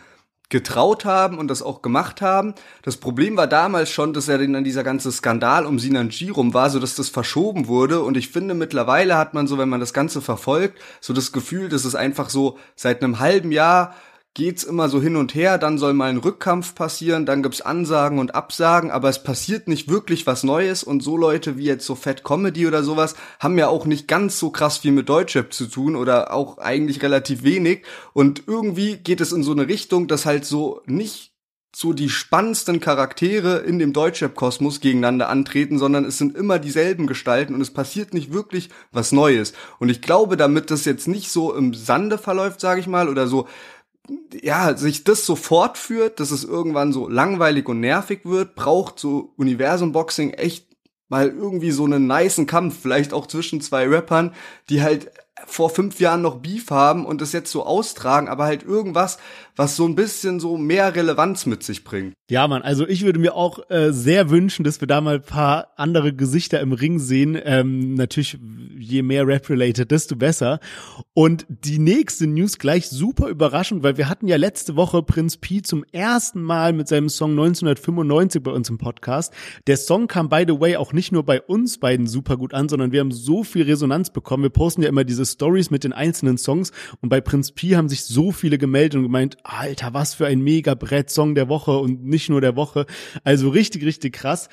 getraut haben und das auch gemacht haben. Das Problem war damals schon, dass ja dann dieser ganze Skandal um Sinan rum war, so dass das verschoben wurde. Und ich finde, mittlerweile hat man so, wenn man das Ganze verfolgt, so das Gefühl, dass es einfach so seit einem halben Jahr geht's immer so hin und her, dann soll mal ein Rückkampf passieren, dann gibt's Ansagen und Absagen, aber es passiert nicht wirklich was Neues und so Leute wie jetzt so Fat Comedy oder sowas haben ja auch nicht ganz so krass viel mit Deutschrap zu tun oder auch eigentlich relativ wenig und irgendwie geht es in so eine Richtung, dass halt so nicht so die spannendsten Charaktere in dem Deutschrap-Kosmos gegeneinander antreten, sondern es sind immer dieselben Gestalten und es passiert nicht wirklich was Neues. Und ich glaube, damit das jetzt nicht so im Sande verläuft, sage ich mal, oder so ja, sich das so fortführt, dass es irgendwann so langweilig und nervig wird, braucht so Universum Boxing echt mal irgendwie so einen niceen Kampf, vielleicht auch zwischen zwei Rappern, die halt vor fünf Jahren noch Beef haben und das jetzt so austragen, aber halt irgendwas, was so ein bisschen so mehr Relevanz mit sich bringt. Ja, Mann, also ich würde mir auch äh, sehr wünschen, dass wir da mal paar andere Gesichter im Ring sehen. Ähm, natürlich, je mehr Rap-related, desto besser. Und die nächste News gleich super überraschend, weil wir hatten ja letzte Woche Prinz P zum ersten Mal mit seinem Song 1995 bei uns im Podcast. Der Song kam, by the way, auch nicht nur bei uns beiden super gut an, sondern wir haben so viel Resonanz bekommen. Wir posten ja immer diese Stories mit den einzelnen Songs und bei Prinz P haben sich so viele gemeldet und gemeint, Alter, was für ein mega Brett-Song der Woche und nicht nur der Woche. Also richtig, richtig krass.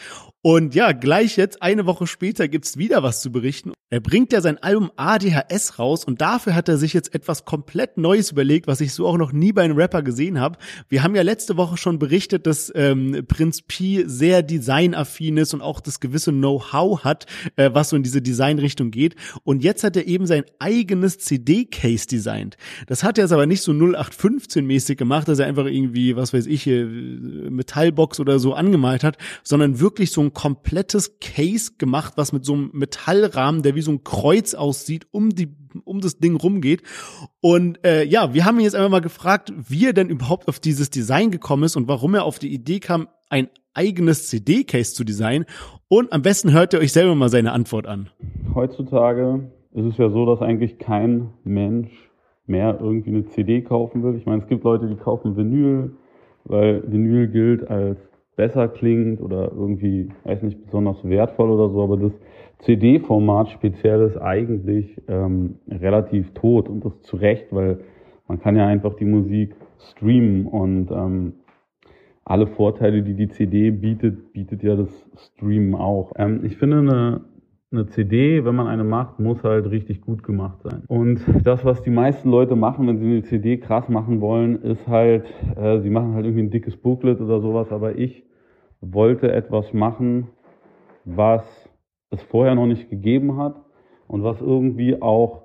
Und ja, gleich jetzt, eine Woche später, gibt's wieder was zu berichten. Er bringt ja sein Album ADHS raus und dafür hat er sich jetzt etwas komplett Neues überlegt, was ich so auch noch nie bei einem Rapper gesehen habe. Wir haben ja letzte Woche schon berichtet, dass ähm, Prinz P sehr designaffin ist und auch das gewisse Know-how hat, äh, was so in diese Designrichtung geht. Und jetzt hat er eben sein eigenes CD-Case designt. Das hat er jetzt aber nicht so 0815-mäßig gemacht, dass er einfach irgendwie, was weiß ich, Metallbox oder so angemalt hat, sondern wirklich so ein komplettes Case gemacht, was mit so einem Metallrahmen, der wie so ein Kreuz aussieht, um die um das Ding rumgeht. Und äh, ja, wir haben ihn jetzt einfach mal gefragt, wie er denn überhaupt auf dieses Design gekommen ist und warum er auf die Idee kam, ein eigenes CD-Case zu designen. Und am besten hört ihr euch selber mal seine Antwort an. Heutzutage ist es ja so, dass eigentlich kein Mensch mehr irgendwie eine CD kaufen will. Ich meine, es gibt Leute, die kaufen Vinyl, weil Vinyl gilt als besser klingt oder irgendwie, weiß nicht, besonders wertvoll oder so, aber das CD-Format speziell ist eigentlich ähm, relativ tot und das zu Recht, weil man kann ja einfach die Musik streamen und ähm, alle Vorteile, die die CD bietet, bietet ja das Streamen auch. Ähm, ich finde eine, eine CD, wenn man eine macht, muss halt richtig gut gemacht sein. Und das, was die meisten Leute machen, wenn sie eine CD krass machen wollen, ist halt, äh, sie machen halt irgendwie ein dickes Booklet oder sowas, aber ich wollte etwas machen, was es vorher noch nicht gegeben hat und was irgendwie auch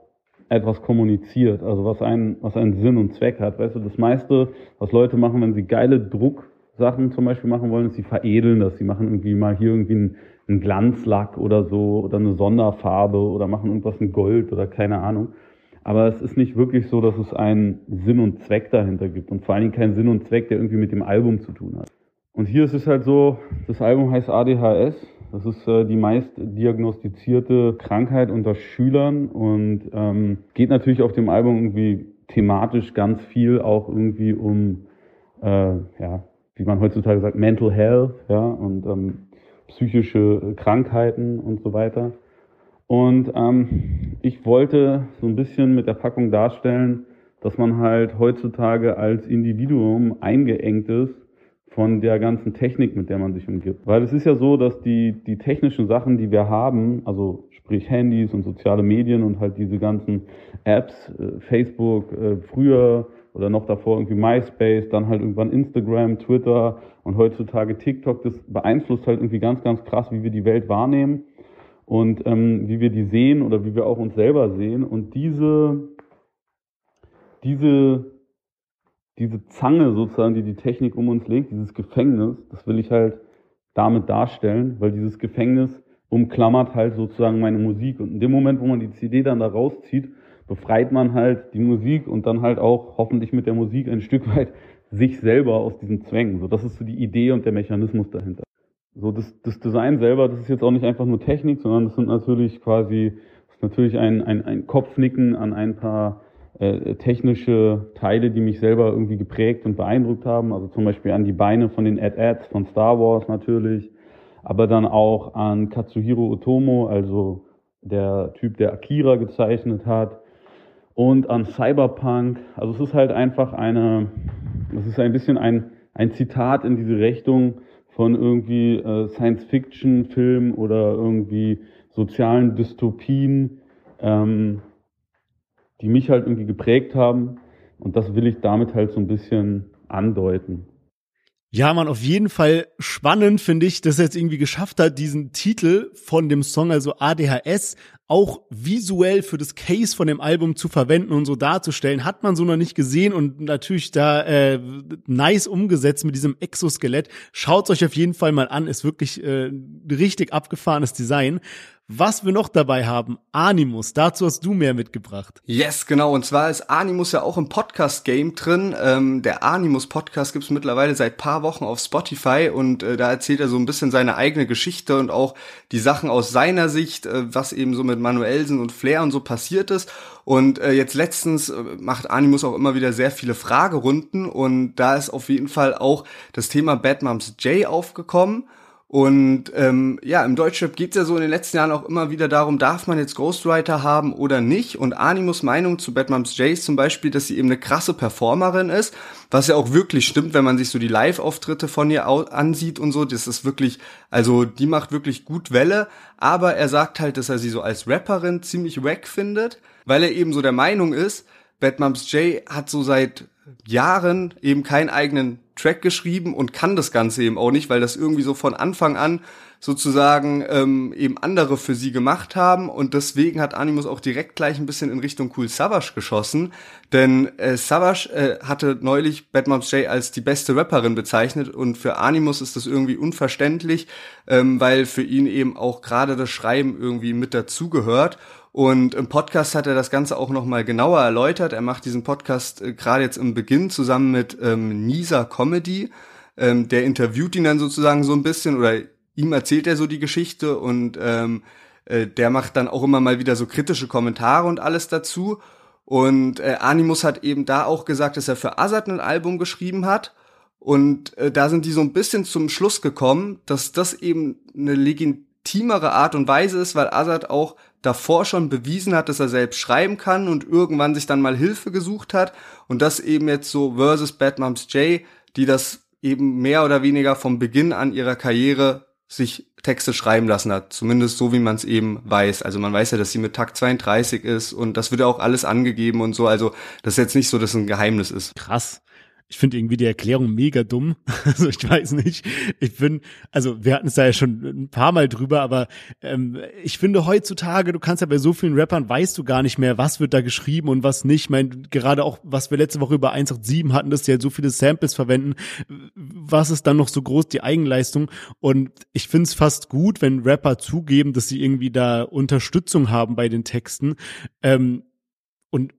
etwas kommuniziert, also was einen, was einen Sinn und Zweck hat. Weißt du, das meiste, was Leute machen, wenn sie geile Drucksachen zum Beispiel machen wollen, ist, sie veredeln das. Sie machen irgendwie mal hier irgendwie einen, einen Glanzlack oder so oder eine Sonderfarbe oder machen irgendwas in Gold oder keine Ahnung. Aber es ist nicht wirklich so, dass es einen Sinn und Zweck dahinter gibt und vor allen Dingen keinen Sinn und Zweck, der irgendwie mit dem Album zu tun hat. Und hier ist es halt so, das Album heißt ADHS das ist äh, die meist diagnostizierte Krankheit unter Schülern und ähm, geht natürlich auf dem Album irgendwie thematisch ganz viel auch irgendwie um, äh, ja, wie man heutzutage sagt, Mental Health, ja, und ähm, psychische Krankheiten und so weiter. Und ähm, ich wollte so ein bisschen mit der Packung darstellen, dass man halt heutzutage als Individuum eingeengt ist von der ganzen Technik, mit der man sich umgibt. Weil es ist ja so, dass die, die technischen Sachen, die wir haben, also sprich Handys und soziale Medien und halt diese ganzen Apps, äh, Facebook, äh, früher oder noch davor irgendwie MySpace, dann halt irgendwann Instagram, Twitter und heutzutage TikTok, das beeinflusst halt irgendwie ganz, ganz krass, wie wir die Welt wahrnehmen und ähm, wie wir die sehen oder wie wir auch uns selber sehen. Und diese, diese diese Zange sozusagen, die die Technik um uns legt, dieses Gefängnis, das will ich halt damit darstellen, weil dieses Gefängnis umklammert halt sozusagen meine Musik. Und in dem Moment, wo man die CD dann da rauszieht, befreit man halt die Musik und dann halt auch hoffentlich mit der Musik ein Stück weit sich selber aus diesen Zwängen. So, das ist so die Idee und der Mechanismus dahinter. So, das, das Design selber, das ist jetzt auch nicht einfach nur Technik, sondern das sind natürlich quasi, das ist natürlich ein, ein, ein Kopfnicken an ein paar äh, technische Teile, die mich selber irgendwie geprägt und beeindruckt haben. Also zum Beispiel an die Beine von den Ad-Ads von Star Wars natürlich, aber dann auch an Katsuhiro Otomo, also der Typ, der Akira gezeichnet hat, und an Cyberpunk. Also es ist halt einfach eine, es ist ein bisschen ein, ein Zitat in diese Richtung von irgendwie äh, Science-Fiction-Film oder irgendwie sozialen Dystopien. Ähm, die mich halt irgendwie geprägt haben. Und das will ich damit halt so ein bisschen andeuten. Ja, man, auf jeden Fall spannend finde ich, dass er jetzt irgendwie geschafft hat, diesen Titel von dem Song, also ADHS, auch visuell für das Case von dem Album zu verwenden und so darzustellen, hat man so noch nicht gesehen und natürlich da äh, nice umgesetzt mit diesem Exoskelett. Schaut euch auf jeden Fall mal an, ist wirklich äh, richtig abgefahrenes Design. Was wir noch dabei haben, Animus, dazu hast du mehr mitgebracht. Yes, genau. Und zwar ist Animus ja auch im Podcast-Game drin. Ähm, der Animus-Podcast gibt's mittlerweile seit paar Wochen auf Spotify und äh, da erzählt er so ein bisschen seine eigene Geschichte und auch die Sachen aus seiner Sicht, äh, was eben so mit Manuelsen und Flair und so passiert ist. Und äh, jetzt letztens äh, macht Animus auch immer wieder sehr viele Fragerunden und da ist auf jeden Fall auch das Thema Bad Moms J aufgekommen. Und ähm, ja, im Deutschrap geht's ja so in den letzten Jahren auch immer wieder darum, darf man jetzt Ghostwriter haben oder nicht? Und Animus Meinung zu Batmums Jace zum Beispiel, dass sie eben eine krasse Performerin ist, was ja auch wirklich stimmt, wenn man sich so die Live-Auftritte von ihr ansieht und so. Das ist wirklich, also die macht wirklich gut Welle, aber er sagt halt, dass er sie so als Rapperin ziemlich wack findet, weil er eben so der Meinung ist, Batmums J hat so seit Jahren eben keinen eigenen Track geschrieben und kann das Ganze eben auch nicht, weil das irgendwie so von Anfang an sozusagen ähm, eben andere für sie gemacht haben. Und deswegen hat Animus auch direkt gleich ein bisschen in Richtung Cool Savage geschossen, denn äh, Savage äh, hatte neulich Bad Moms J als die beste Rapperin bezeichnet. Und für Animus ist das irgendwie unverständlich, ähm, weil für ihn eben auch gerade das Schreiben irgendwie mit dazugehört und im Podcast hat er das Ganze auch nochmal genauer erläutert. Er macht diesen Podcast äh, gerade jetzt im Beginn zusammen mit ähm, Nisa Comedy. Ähm, der interviewt ihn dann sozusagen so ein bisschen oder ihm erzählt er so die Geschichte und ähm, äh, der macht dann auch immer mal wieder so kritische Kommentare und alles dazu. Und äh, Animus hat eben da auch gesagt, dass er für Azad ein Album geschrieben hat. Und äh, da sind die so ein bisschen zum Schluss gekommen, dass das eben eine legitimere Art und Weise ist, weil Azad auch davor schon bewiesen hat, dass er selbst schreiben kann und irgendwann sich dann mal Hilfe gesucht hat und das eben jetzt so versus Bad Moms J, die das eben mehr oder weniger vom Beginn an ihrer Karriere sich Texte schreiben lassen hat, zumindest so wie man es eben weiß. Also man weiß ja, dass sie mit Takt 32 ist und das wird ja auch alles angegeben und so. Also das ist jetzt nicht so, dass es ein Geheimnis ist. Krass ich finde irgendwie die Erklärung mega dumm. Also ich weiß nicht. Ich bin, also wir hatten es da ja schon ein paar Mal drüber, aber ähm, ich finde heutzutage, du kannst ja bei so vielen Rappern, weißt du gar nicht mehr, was wird da geschrieben und was nicht. Ich meine, gerade auch, was wir letzte Woche über 187 hatten, dass die halt so viele Samples verwenden, was ist dann noch so groß, die Eigenleistung? Und ich finde es fast gut, wenn Rapper zugeben, dass sie irgendwie da Unterstützung haben bei den Texten. Ähm, und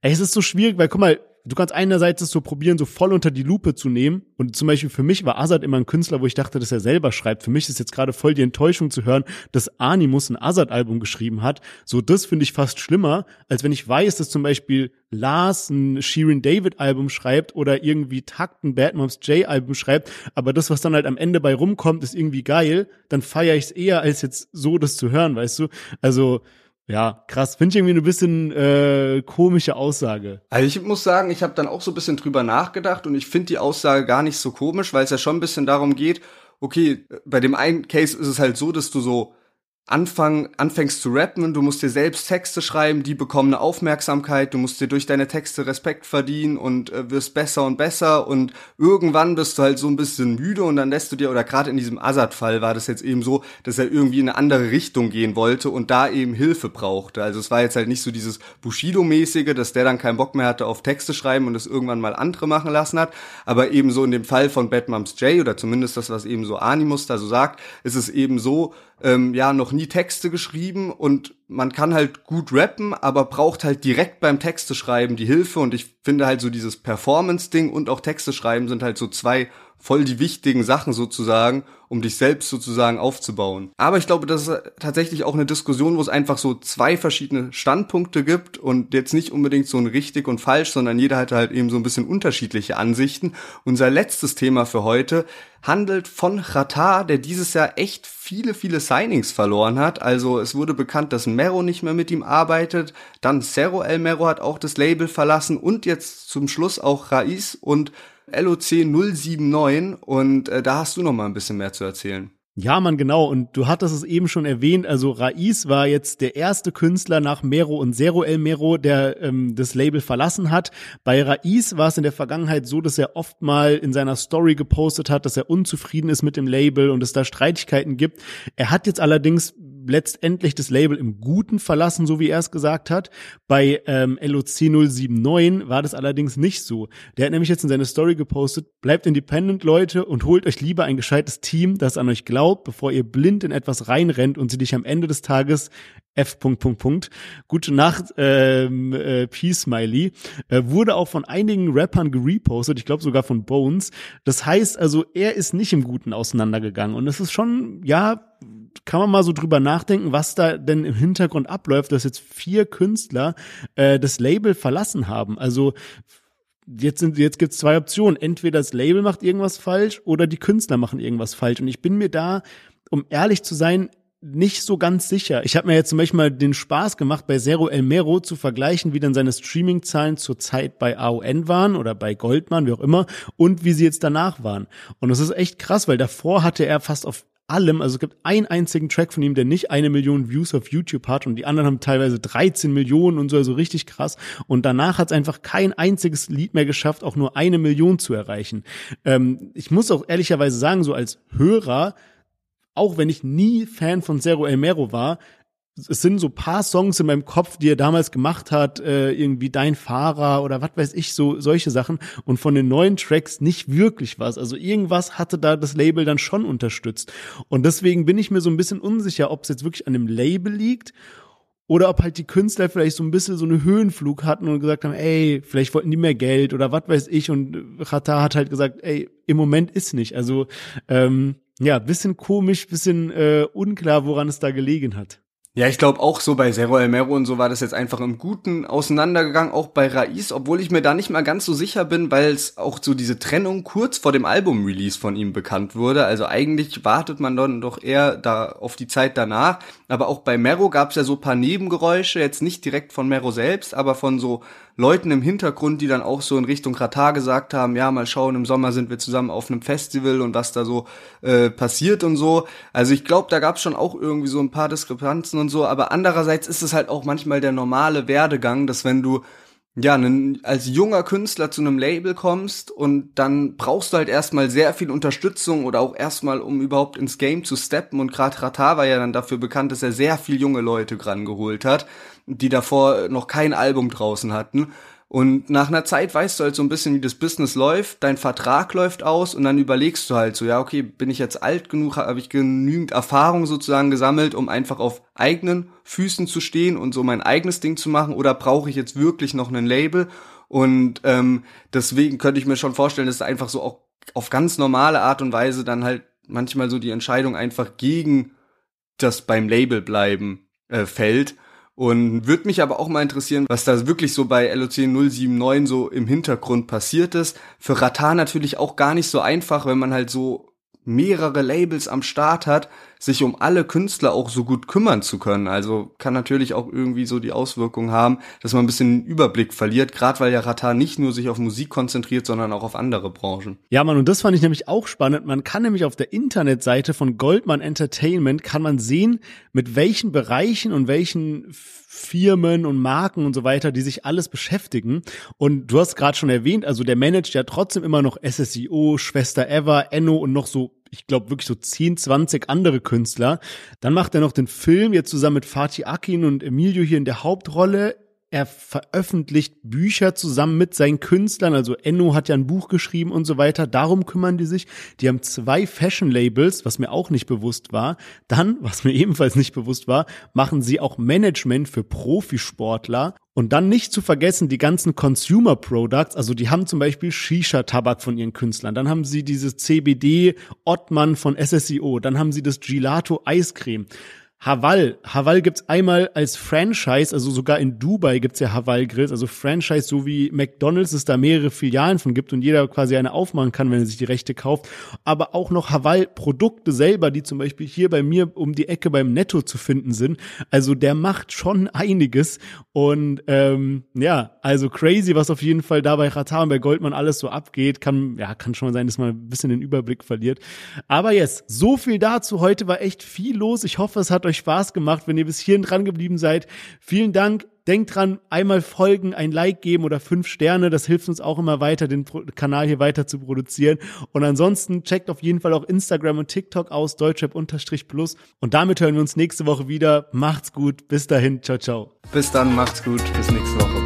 ey, es ist so schwierig, weil guck mal, du kannst einerseits so probieren, so voll unter die Lupe zu nehmen. Und zum Beispiel für mich war Azad immer ein Künstler, wo ich dachte, dass er selber schreibt. Für mich ist jetzt gerade voll die Enttäuschung zu hören, dass Animus ein Azad-Album geschrieben hat. So, das finde ich fast schlimmer, als wenn ich weiß, dass zum Beispiel Lars ein Sheeran David-Album schreibt oder irgendwie Takt ein Bad Moms J-Album schreibt. Aber das, was dann halt am Ende bei rumkommt, ist irgendwie geil. Dann feiere ich es eher, als jetzt so das zu hören, weißt du? Also, ja, krass. Finde ich irgendwie ein bisschen äh, komische Aussage. Also ich muss sagen, ich habe dann auch so ein bisschen drüber nachgedacht und ich finde die Aussage gar nicht so komisch, weil es ja schon ein bisschen darum geht, okay, bei dem einen Case ist es halt so, dass du so anfang, anfängst zu rappen, du musst dir selbst Texte schreiben, die bekommen eine Aufmerksamkeit, du musst dir durch deine Texte Respekt verdienen und äh, wirst besser und besser und irgendwann bist du halt so ein bisschen müde und dann lässt du dir, oder gerade in diesem Assad-Fall war das jetzt eben so, dass er irgendwie in eine andere Richtung gehen wollte und da eben Hilfe brauchte. Also es war jetzt halt nicht so dieses Bushido-mäßige, dass der dann keinen Bock mehr hatte auf Texte schreiben und es irgendwann mal andere machen lassen hat, aber eben so in dem Fall von Bad Moms J oder zumindest das, was eben so Animus da so sagt, ist es eben so, ähm, ja noch nie Texte geschrieben und man kann halt gut rappen, aber braucht halt direkt beim Texte schreiben die Hilfe. Und ich finde halt so dieses Performance-Ding und auch Texte schreiben sind halt so zwei voll die wichtigen Sachen sozusagen, um dich selbst sozusagen aufzubauen. Aber ich glaube, das ist tatsächlich auch eine Diskussion, wo es einfach so zwei verschiedene Standpunkte gibt und jetzt nicht unbedingt so ein richtig und falsch, sondern jeder hat halt eben so ein bisschen unterschiedliche Ansichten. Unser letztes Thema für heute handelt von Qatar, der dieses Jahr echt viele, viele Signings verloren hat. Also es wurde bekannt, dass Mero nicht mehr mit ihm arbeitet. Dann Cerro El Mero hat auch das Label verlassen und jetzt zum Schluss auch Raiz und LOC 079 und äh, da hast du noch mal ein bisschen mehr zu erzählen. Ja, man, genau. Und du hattest es eben schon erwähnt. Also Raiz war jetzt der erste Künstler nach Mero und Zero El Mero, der ähm, das Label verlassen hat. Bei Raiz war es in der Vergangenheit so, dass er oft mal in seiner Story gepostet hat, dass er unzufrieden ist mit dem Label und es da Streitigkeiten gibt. Er hat jetzt allerdings letztendlich das Label im Guten verlassen, so wie er es gesagt hat. Bei ähm, LOC 079 war das allerdings nicht so. Der hat nämlich jetzt in seine Story gepostet, bleibt independent, Leute, und holt euch lieber ein gescheites Team, das an euch glaubt, bevor ihr blind in etwas reinrennt und sie dich am Ende des Tages F. Punkt, Punkt, Punkt. Gute Nacht, ähm, äh, Peace Smiley. Äh, wurde auch von einigen Rappern gerepostet, ich glaube sogar von Bones. Das heißt also, er ist nicht im Guten auseinandergegangen. Und es ist schon, ja, kann man mal so drüber nachdenken, was da denn im Hintergrund abläuft, dass jetzt vier Künstler äh, das Label verlassen haben. Also jetzt sind jetzt gibt's zwei Optionen. Entweder das Label macht irgendwas falsch oder die Künstler machen irgendwas falsch. Und ich bin mir da, um ehrlich zu sein, nicht so ganz sicher. Ich habe mir jetzt zum Beispiel mal den Spaß gemacht, bei Zero El Mero zu vergleichen, wie dann seine Streaming-Zahlen zur Zeit bei AON waren oder bei Goldman, wie auch immer, und wie sie jetzt danach waren. Und das ist echt krass, weil davor hatte er fast auf allem, also es gibt einen einzigen Track von ihm, der nicht eine Million Views auf YouTube hat und die anderen haben teilweise 13 Millionen und so, also richtig krass. Und danach hat es einfach kein einziges Lied mehr geschafft, auch nur eine Million zu erreichen. Ähm, ich muss auch ehrlicherweise sagen, so als Hörer, auch wenn ich nie Fan von Zero El Mero war, es sind so paar Songs in meinem Kopf, die er damals gemacht hat, äh, irgendwie Dein Fahrer oder was weiß ich, so solche Sachen. Und von den neuen Tracks nicht wirklich was. Also irgendwas hatte da das Label dann schon unterstützt. Und deswegen bin ich mir so ein bisschen unsicher, ob es jetzt wirklich an dem Label liegt oder ob halt die Künstler vielleicht so ein bisschen so eine Höhenflug hatten und gesagt haben, ey, vielleicht wollten die mehr Geld oder was weiß ich. Und Rata hat halt gesagt, ey, im Moment ist nicht. Also ähm, ja, bisschen komisch, bisschen äh, unklar, woran es da gelegen hat. Ja, ich glaube auch so bei Zero El Mero und so war das jetzt einfach im Guten auseinandergegangen, auch bei Raiz, obwohl ich mir da nicht mal ganz so sicher bin, weil es auch so diese Trennung kurz vor dem Album-Release von ihm bekannt wurde. Also eigentlich wartet man dann doch eher da auf die Zeit danach. Aber auch bei Mero gab es ja so paar Nebengeräusche, jetzt nicht direkt von Mero selbst, aber von so Leuten im Hintergrund, die dann auch so in Richtung Katar gesagt haben, ja, mal schauen, im Sommer sind wir zusammen auf einem Festival und was da so äh, passiert und so. Also ich glaube, da gab es schon auch irgendwie so ein paar Diskrepanzen und so, aber andererseits ist es halt auch manchmal der normale Werdegang, dass wenn du ja, als junger Künstler zu einem Label kommst und dann brauchst du halt erstmal sehr viel Unterstützung oder auch erstmal, um überhaupt ins Game zu steppen. Und gerade Rata war ja dann dafür bekannt, dass er sehr viel junge Leute geholt hat, die davor noch kein Album draußen hatten. Und nach einer Zeit weißt du halt so ein bisschen, wie das Business läuft, dein Vertrag läuft aus und dann überlegst du halt so, ja, okay, bin ich jetzt alt genug, habe ich genügend Erfahrung sozusagen gesammelt, um einfach auf eigenen Füßen zu stehen und so mein eigenes Ding zu machen oder brauche ich jetzt wirklich noch ein Label? Und ähm, deswegen könnte ich mir schon vorstellen, dass einfach so auch auf ganz normale Art und Weise dann halt manchmal so die Entscheidung einfach gegen das beim Label bleiben äh, fällt und würde mich aber auch mal interessieren, was da wirklich so bei LOC 079 so im Hintergrund passiert ist. Für Ratar natürlich auch gar nicht so einfach, wenn man halt so mehrere Labels am Start hat, sich um alle Künstler auch so gut kümmern zu können. Also kann natürlich auch irgendwie so die Auswirkung haben, dass man ein bisschen den Überblick verliert, gerade weil ja Ratar nicht nur sich auf Musik konzentriert, sondern auch auf andere Branchen. Ja, man, und das fand ich nämlich auch spannend. Man kann nämlich auf der Internetseite von Goldman Entertainment kann man sehen, mit welchen Bereichen und welchen Firmen und Marken und so weiter, die sich alles beschäftigen. Und du hast gerade schon erwähnt, also der managt ja trotzdem immer noch SSIO, Schwester Ever, Enno und noch so ich glaube wirklich so 10, 20 andere Künstler. Dann macht er noch den Film jetzt zusammen mit Fatih Akin und Emilio hier in der Hauptrolle er veröffentlicht Bücher zusammen mit seinen Künstlern. Also Enno hat ja ein Buch geschrieben und so weiter. Darum kümmern die sich. Die haben zwei Fashion-Labels, was mir auch nicht bewusst war. Dann, was mir ebenfalls nicht bewusst war, machen sie auch Management für Profisportler. Und dann nicht zu vergessen die ganzen Consumer Products, also die haben zum Beispiel Shisha-Tabak von ihren Künstlern, dann haben sie dieses CBD Ottmann von SSIO, dann haben sie das Gelato Eiscreme. Haval. Haval gibt's einmal als Franchise, also sogar in Dubai gibt's ja Haval Grills, also Franchise, so wie McDonalds es da mehrere Filialen von gibt und jeder quasi eine aufmachen kann, wenn er sich die Rechte kauft. Aber auch noch Haval Produkte selber, die zum Beispiel hier bei mir um die Ecke beim Netto zu finden sind. Also der macht schon einiges und ähm, ja, also crazy, was auf jeden Fall da bei Ratar und bei Goldman alles so abgeht. Kann ja kann schon sein, dass man ein bisschen den Überblick verliert. Aber jetzt yes, so viel dazu. Heute war echt viel los. Ich hoffe, es hat euch Spaß gemacht, wenn ihr bis hierhin dran geblieben seid. Vielen Dank. Denkt dran, einmal folgen, ein Like geben oder fünf Sterne. Das hilft uns auch immer weiter, den Kanal hier weiter zu produzieren. Und ansonsten checkt auf jeden Fall auch Instagram und TikTok aus, deutschrap-plus. Und damit hören wir uns nächste Woche wieder. Macht's gut. Bis dahin. Ciao, ciao. Bis dann. Macht's gut. Bis nächste Woche.